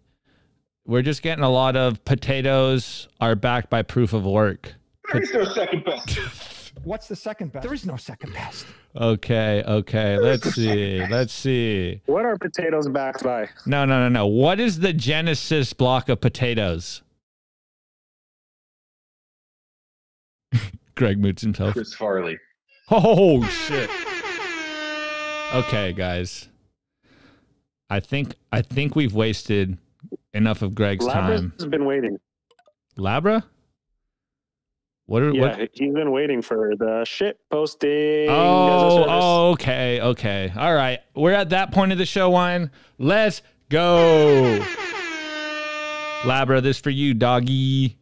We're just getting a lot of potatoes are backed by proof of work. There is no second best. [LAUGHS] What's the second best? There is no second best. Okay, okay. Let's see. Let's see. What are potatoes backed by? No, no, no, no. What is the Genesis block of potatoes? [LAUGHS] Greg moots himself. Chris Farley. Oh shit. Okay, guys. I think I think we've wasted enough of Greg's time. Labra's been waiting. Labra? What are Yeah, what? he's been waiting for the shit posting. Oh, oh, okay, okay. All right. We're at that point of the show, wine. Let's go. Labra, this for you, doggy.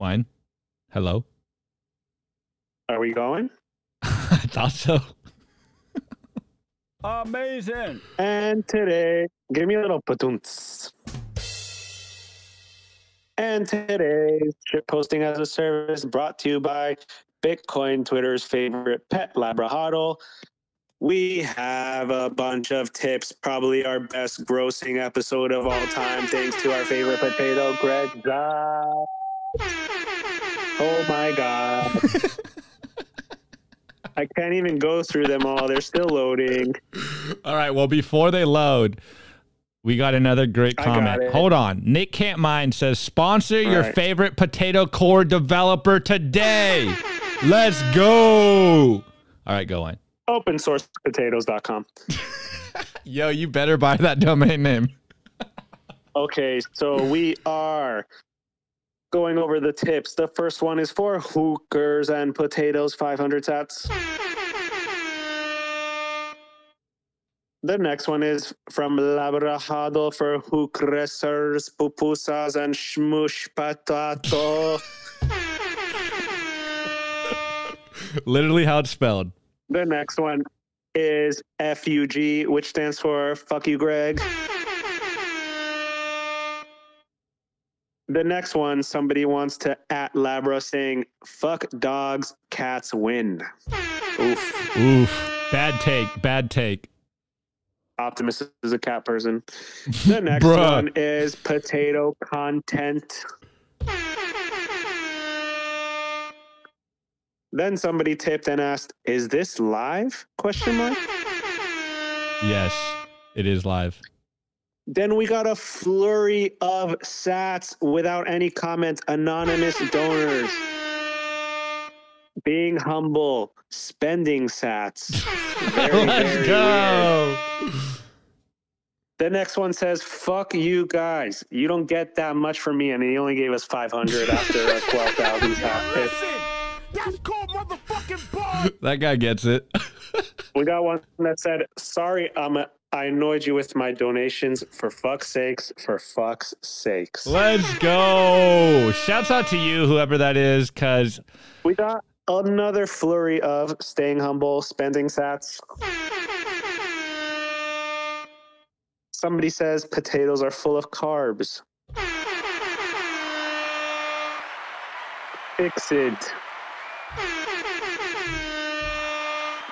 Wine. Hello. Are we going? [LAUGHS] I thought so. [LAUGHS] Amazing. And today, give me a little patunts. And today's shit posting as a service brought to you by Bitcoin Twitter's favorite pet Labrador. We have a bunch of tips, probably our best grossing episode of all time, thanks to our favorite potato, Greg Zaj. Oh my God. I can't even go through them all. They're still loading. All right. Well, before they load, we got another great comment. Hold on. Nick Can't Mind says, sponsor your right. favorite potato core developer today. Let's go. All right, go on. Open source potatoes.com. [LAUGHS] Yo, you better buy that domain name. Okay, so we are going over the tips. The first one is for hookers and potatoes, 500 sats. The next one is from Labrador for hookresers, pupusas, and shmush patato. [LAUGHS] Literally how it's spelled. The next one is FUG, which stands for fuck you, Greg. The next one, somebody wants to at Labra saying, fuck dogs, cats win. Oof. Oof. Bad take. Bad take. Optimus is a cat person. [LAUGHS] The next one is potato content. Then somebody tipped and asked, "Is this live?" Question mark. Yes, it is live. Then we got a flurry of sats without any comments. Anonymous donors. Being humble, spending sats. Very, [LAUGHS] Let's very go. weird. The next one says, "Fuck you guys. You don't get that much from me." And he only gave us 500 after a [LAUGHS] 12,000 sat tip. That's called motherfucking ball. That guy gets it. We got one that said, "Sorry, um, I annoyed you with my donations. For fuck's sakes, for fuck's sakes." Let's go. Shouts out to you, whoever that is, because We got another flurry of staying humble, spending sats. Somebody says potatoes are full of carbs. Fix it.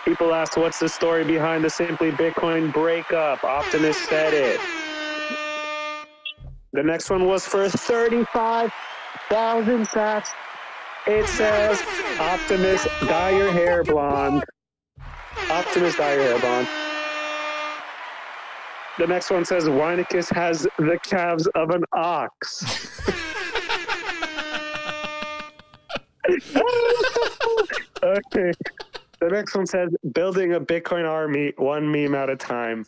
People ask, what's the story behind the Simply Bitcoin breakup? Optimus said it. The next one was for 35,000 sats. It says, Optimus, dye your hair blonde. Optimus, dye your hair blonde. The next one says, Weinicus has the calves of an ox. [LAUGHS] okay. The next one says, building a Bitcoin army, one meme at a time.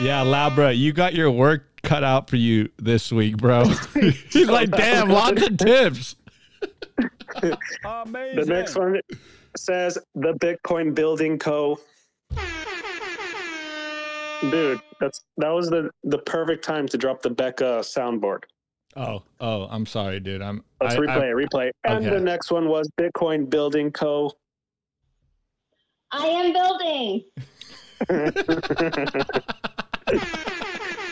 yeah, Labra, you got your work cut out for you this week, bro. [LAUGHS] He's like, damn, lots of tips. The next one says the Bitcoin Building Co. Dude, that's that was the the perfect time to drop the Becca soundboard. Oh, oh, I'm sorry, dude. I'm. Oh, Let's I- replay I- it, replay. And Okay. the next one was Bitcoin Building Co. I am building.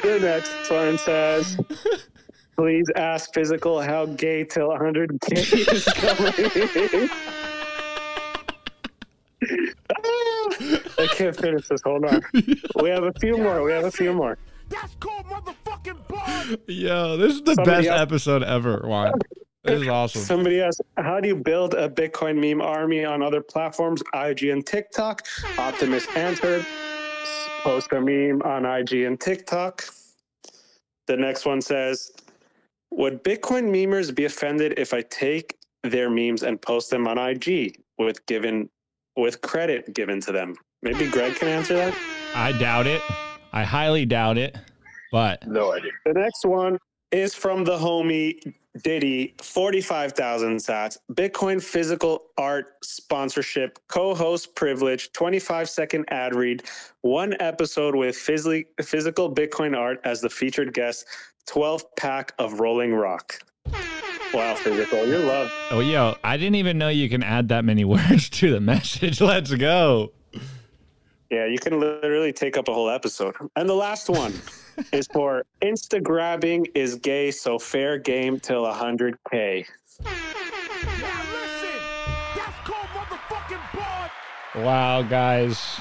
the next one says, "Please ask physical how gay till 100k is going." I can't finish this. Hold on. We have a few more. We have a few more. Yo, this is the Somebody best else- episode ever, Juan. This is awesome. Somebody asked, "How do you build a Bitcoin meme army on other platforms, IG and TikTok?" Optimus answered, "Post a meme on IG and TikTok." The next one says, "Would Bitcoin memers be offended if I take their memes and post them on IG with given with credit given to them?" Maybe Greg can answer that. I doubt it. I highly doubt it. But no idea. The next one is from the homie Diddy, 45,000 sats. Bitcoin physical art sponsorship, co host privilege, 25 second ad read, one episode with physically, physical Bitcoin art as the featured guest, 12 pack of Rolling Rock. Wow, physical, you're loved. Oh, yo, I didn't even know you can add that many [LAUGHS] words to the message. Let's go. Yeah, you can literally take up a whole episode. And the last one [LAUGHS] is for Instagrabbing is gay, so fair game till 100K. Wow, guys.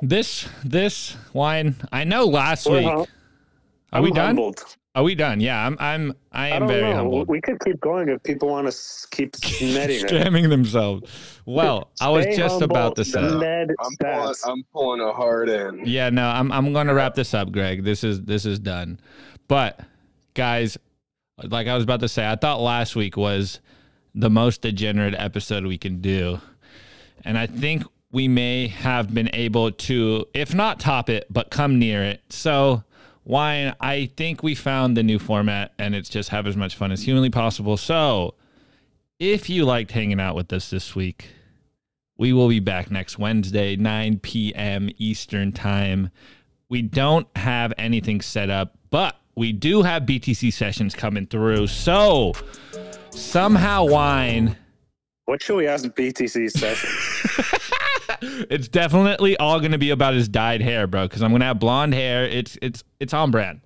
This this wine. I know last We're week. hum- Are we I'm done? humbled. Are we done? Yeah, I'm. I'm. I I am don't very know. humbled. We could keep going if people want to keep [LAUGHS] netting. Scamming themselves. Well, I was just humble, about to say. I'm pulling, I'm pulling a hard end. Yeah, no, I'm I'm going to wrap this up, Greg. This is this is done. But guys, like I was about to say, I thought last week was the most degenerate episode we can do. And I think we may have been able to if not top it, but come near it. So, wine, I think we found the new format and it's just have as much fun as humanly possible. So, if you liked hanging out with us this week, we will be back next Wednesday, 9 p.m. Eastern Time. We don't have anything set up, but we do have BTC sessions coming through. So somehow wine. What should we ask BTC session? [LAUGHS] It's definitely all going to be about his dyed hair, bro. Because I'm going to have blonde hair. It's it's it's on brand.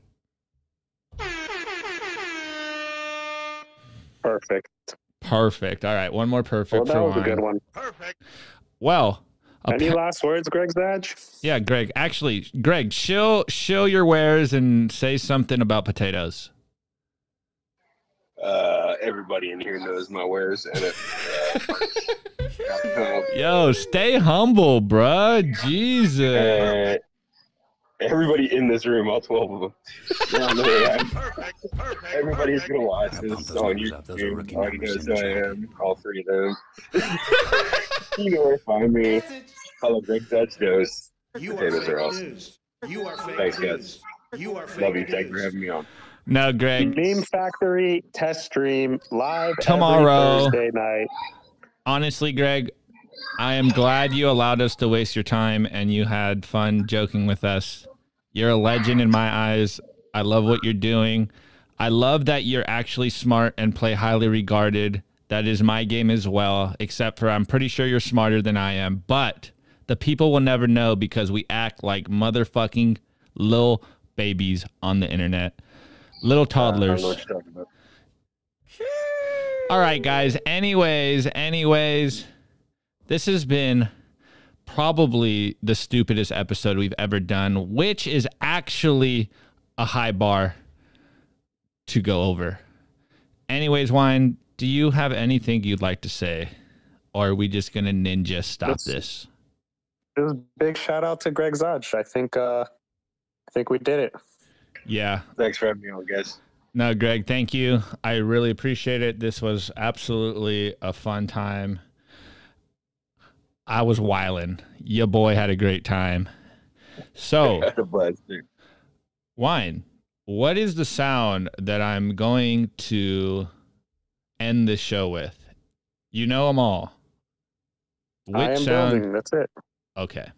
Perfect. Perfect. All right, one more perfect Well, that for was a good one. Perfect. Well, Any appa- last words, Greg Badge? yeah, Greg. Actually, Greg, show show your wares and say something about potatoes. Uh, everybody in here knows my wares, and it. Uh, [LAUGHS] Yo, stay humble, bruh. Jesus. uh, everybody in this room, all twelve of them. they all know who I am. Everybody's gonna watch this on YouTube. Already knows who I am. All three of them. [LAUGHS] you know where to find me. Follow Greg Zaj Dos. Potatoes are awesome. You are famous. Thanks, guys. You are fake Love you. Thank you for having me on. No, Greg. Meme Factory test stream live Tomorrow. Thursday night. honestly, Greg, I am glad you allowed us to waste your time and you had fun joking with us. You're a legend in my eyes. I love what you're doing. I love that you're actually smart and play highly regarded. That is my game as well, except for I'm pretty sure you're smarter than I am. But the people will never know because we act like motherfucking little babies on the internet. Little toddlers. I don't know what you're talking about. All right, guys. Anyways, anyways, this has been probably the stupidest episode we've ever done, which is actually a high bar to go over. Anyways, Wine, do you have anything you'd like to say? Or are we just going to ninja stop this? Just big shout out to Greg Zaj. I think uh I think we did it. Yeah. Thanks for having me on, guys. No, Greg, thank you. I really appreciate it. This was absolutely a fun time. I was wiling. Your boy had a great time. So, [LAUGHS] Had a blast, dude. wine, what is the sound that I'm going to end this show with? You know them all. I am sound? building. That's it. Okay.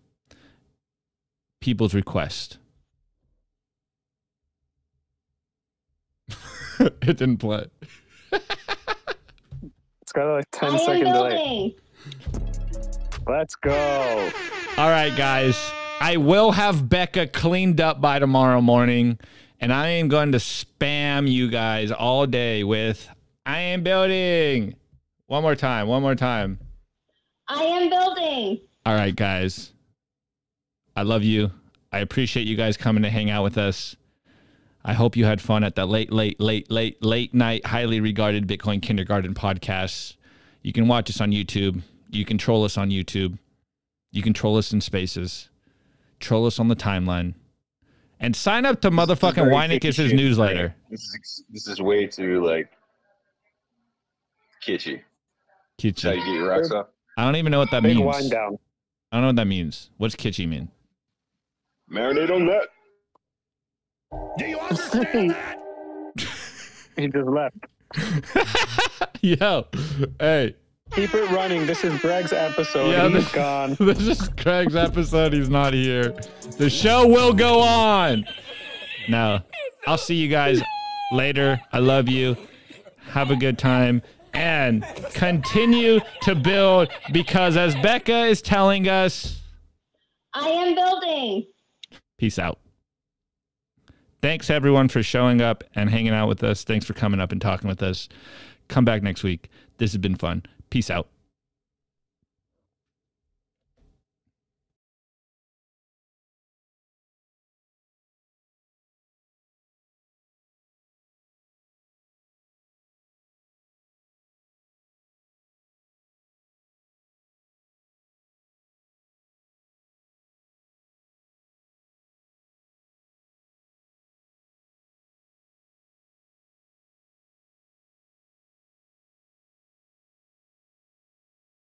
People's request. [LAUGHS] it didn't play. It's got a like 10 I second delay. Let's go. All right, guys. I will have Becca cleaned up by tomorrow morning, and I am going to spam you guys all day with I am building. One more time. One more time. I am building. All right, guys. I love you. I appreciate you guys coming to hang out with us. I hope you had fun at the late, late, late, late, late night, highly regarded Bitcoin Kindergarten podcast. You can watch us on YouTube. You can troll us on YouTube. You can troll us in spaces. Troll us on the timeline. And sign up to motherfucking Very Weinicus's kitschy. newsletter. This is this is way too like kitschy. That's how you Kitschy. get your rocks off. I don't even know what that Big means. wind down. I don't know what that means. What's kitschy mean? Marinate on that. Do you [LAUGHS] understand that? He just left. [LAUGHS] Yo, hey. Keep it running. This is Greg's episode. Yeah, He's this- gone. [LAUGHS] this is Greg's episode. He's not here. The show will go on. No, I'll see you guys later. I love you. Have a good time and continue to build because, as Becca is telling us, I am building. peace out. Thanks everyone for showing up and hanging out with us. Thanks for coming up and talking with us. Come back next week. This has been fun. Peace out.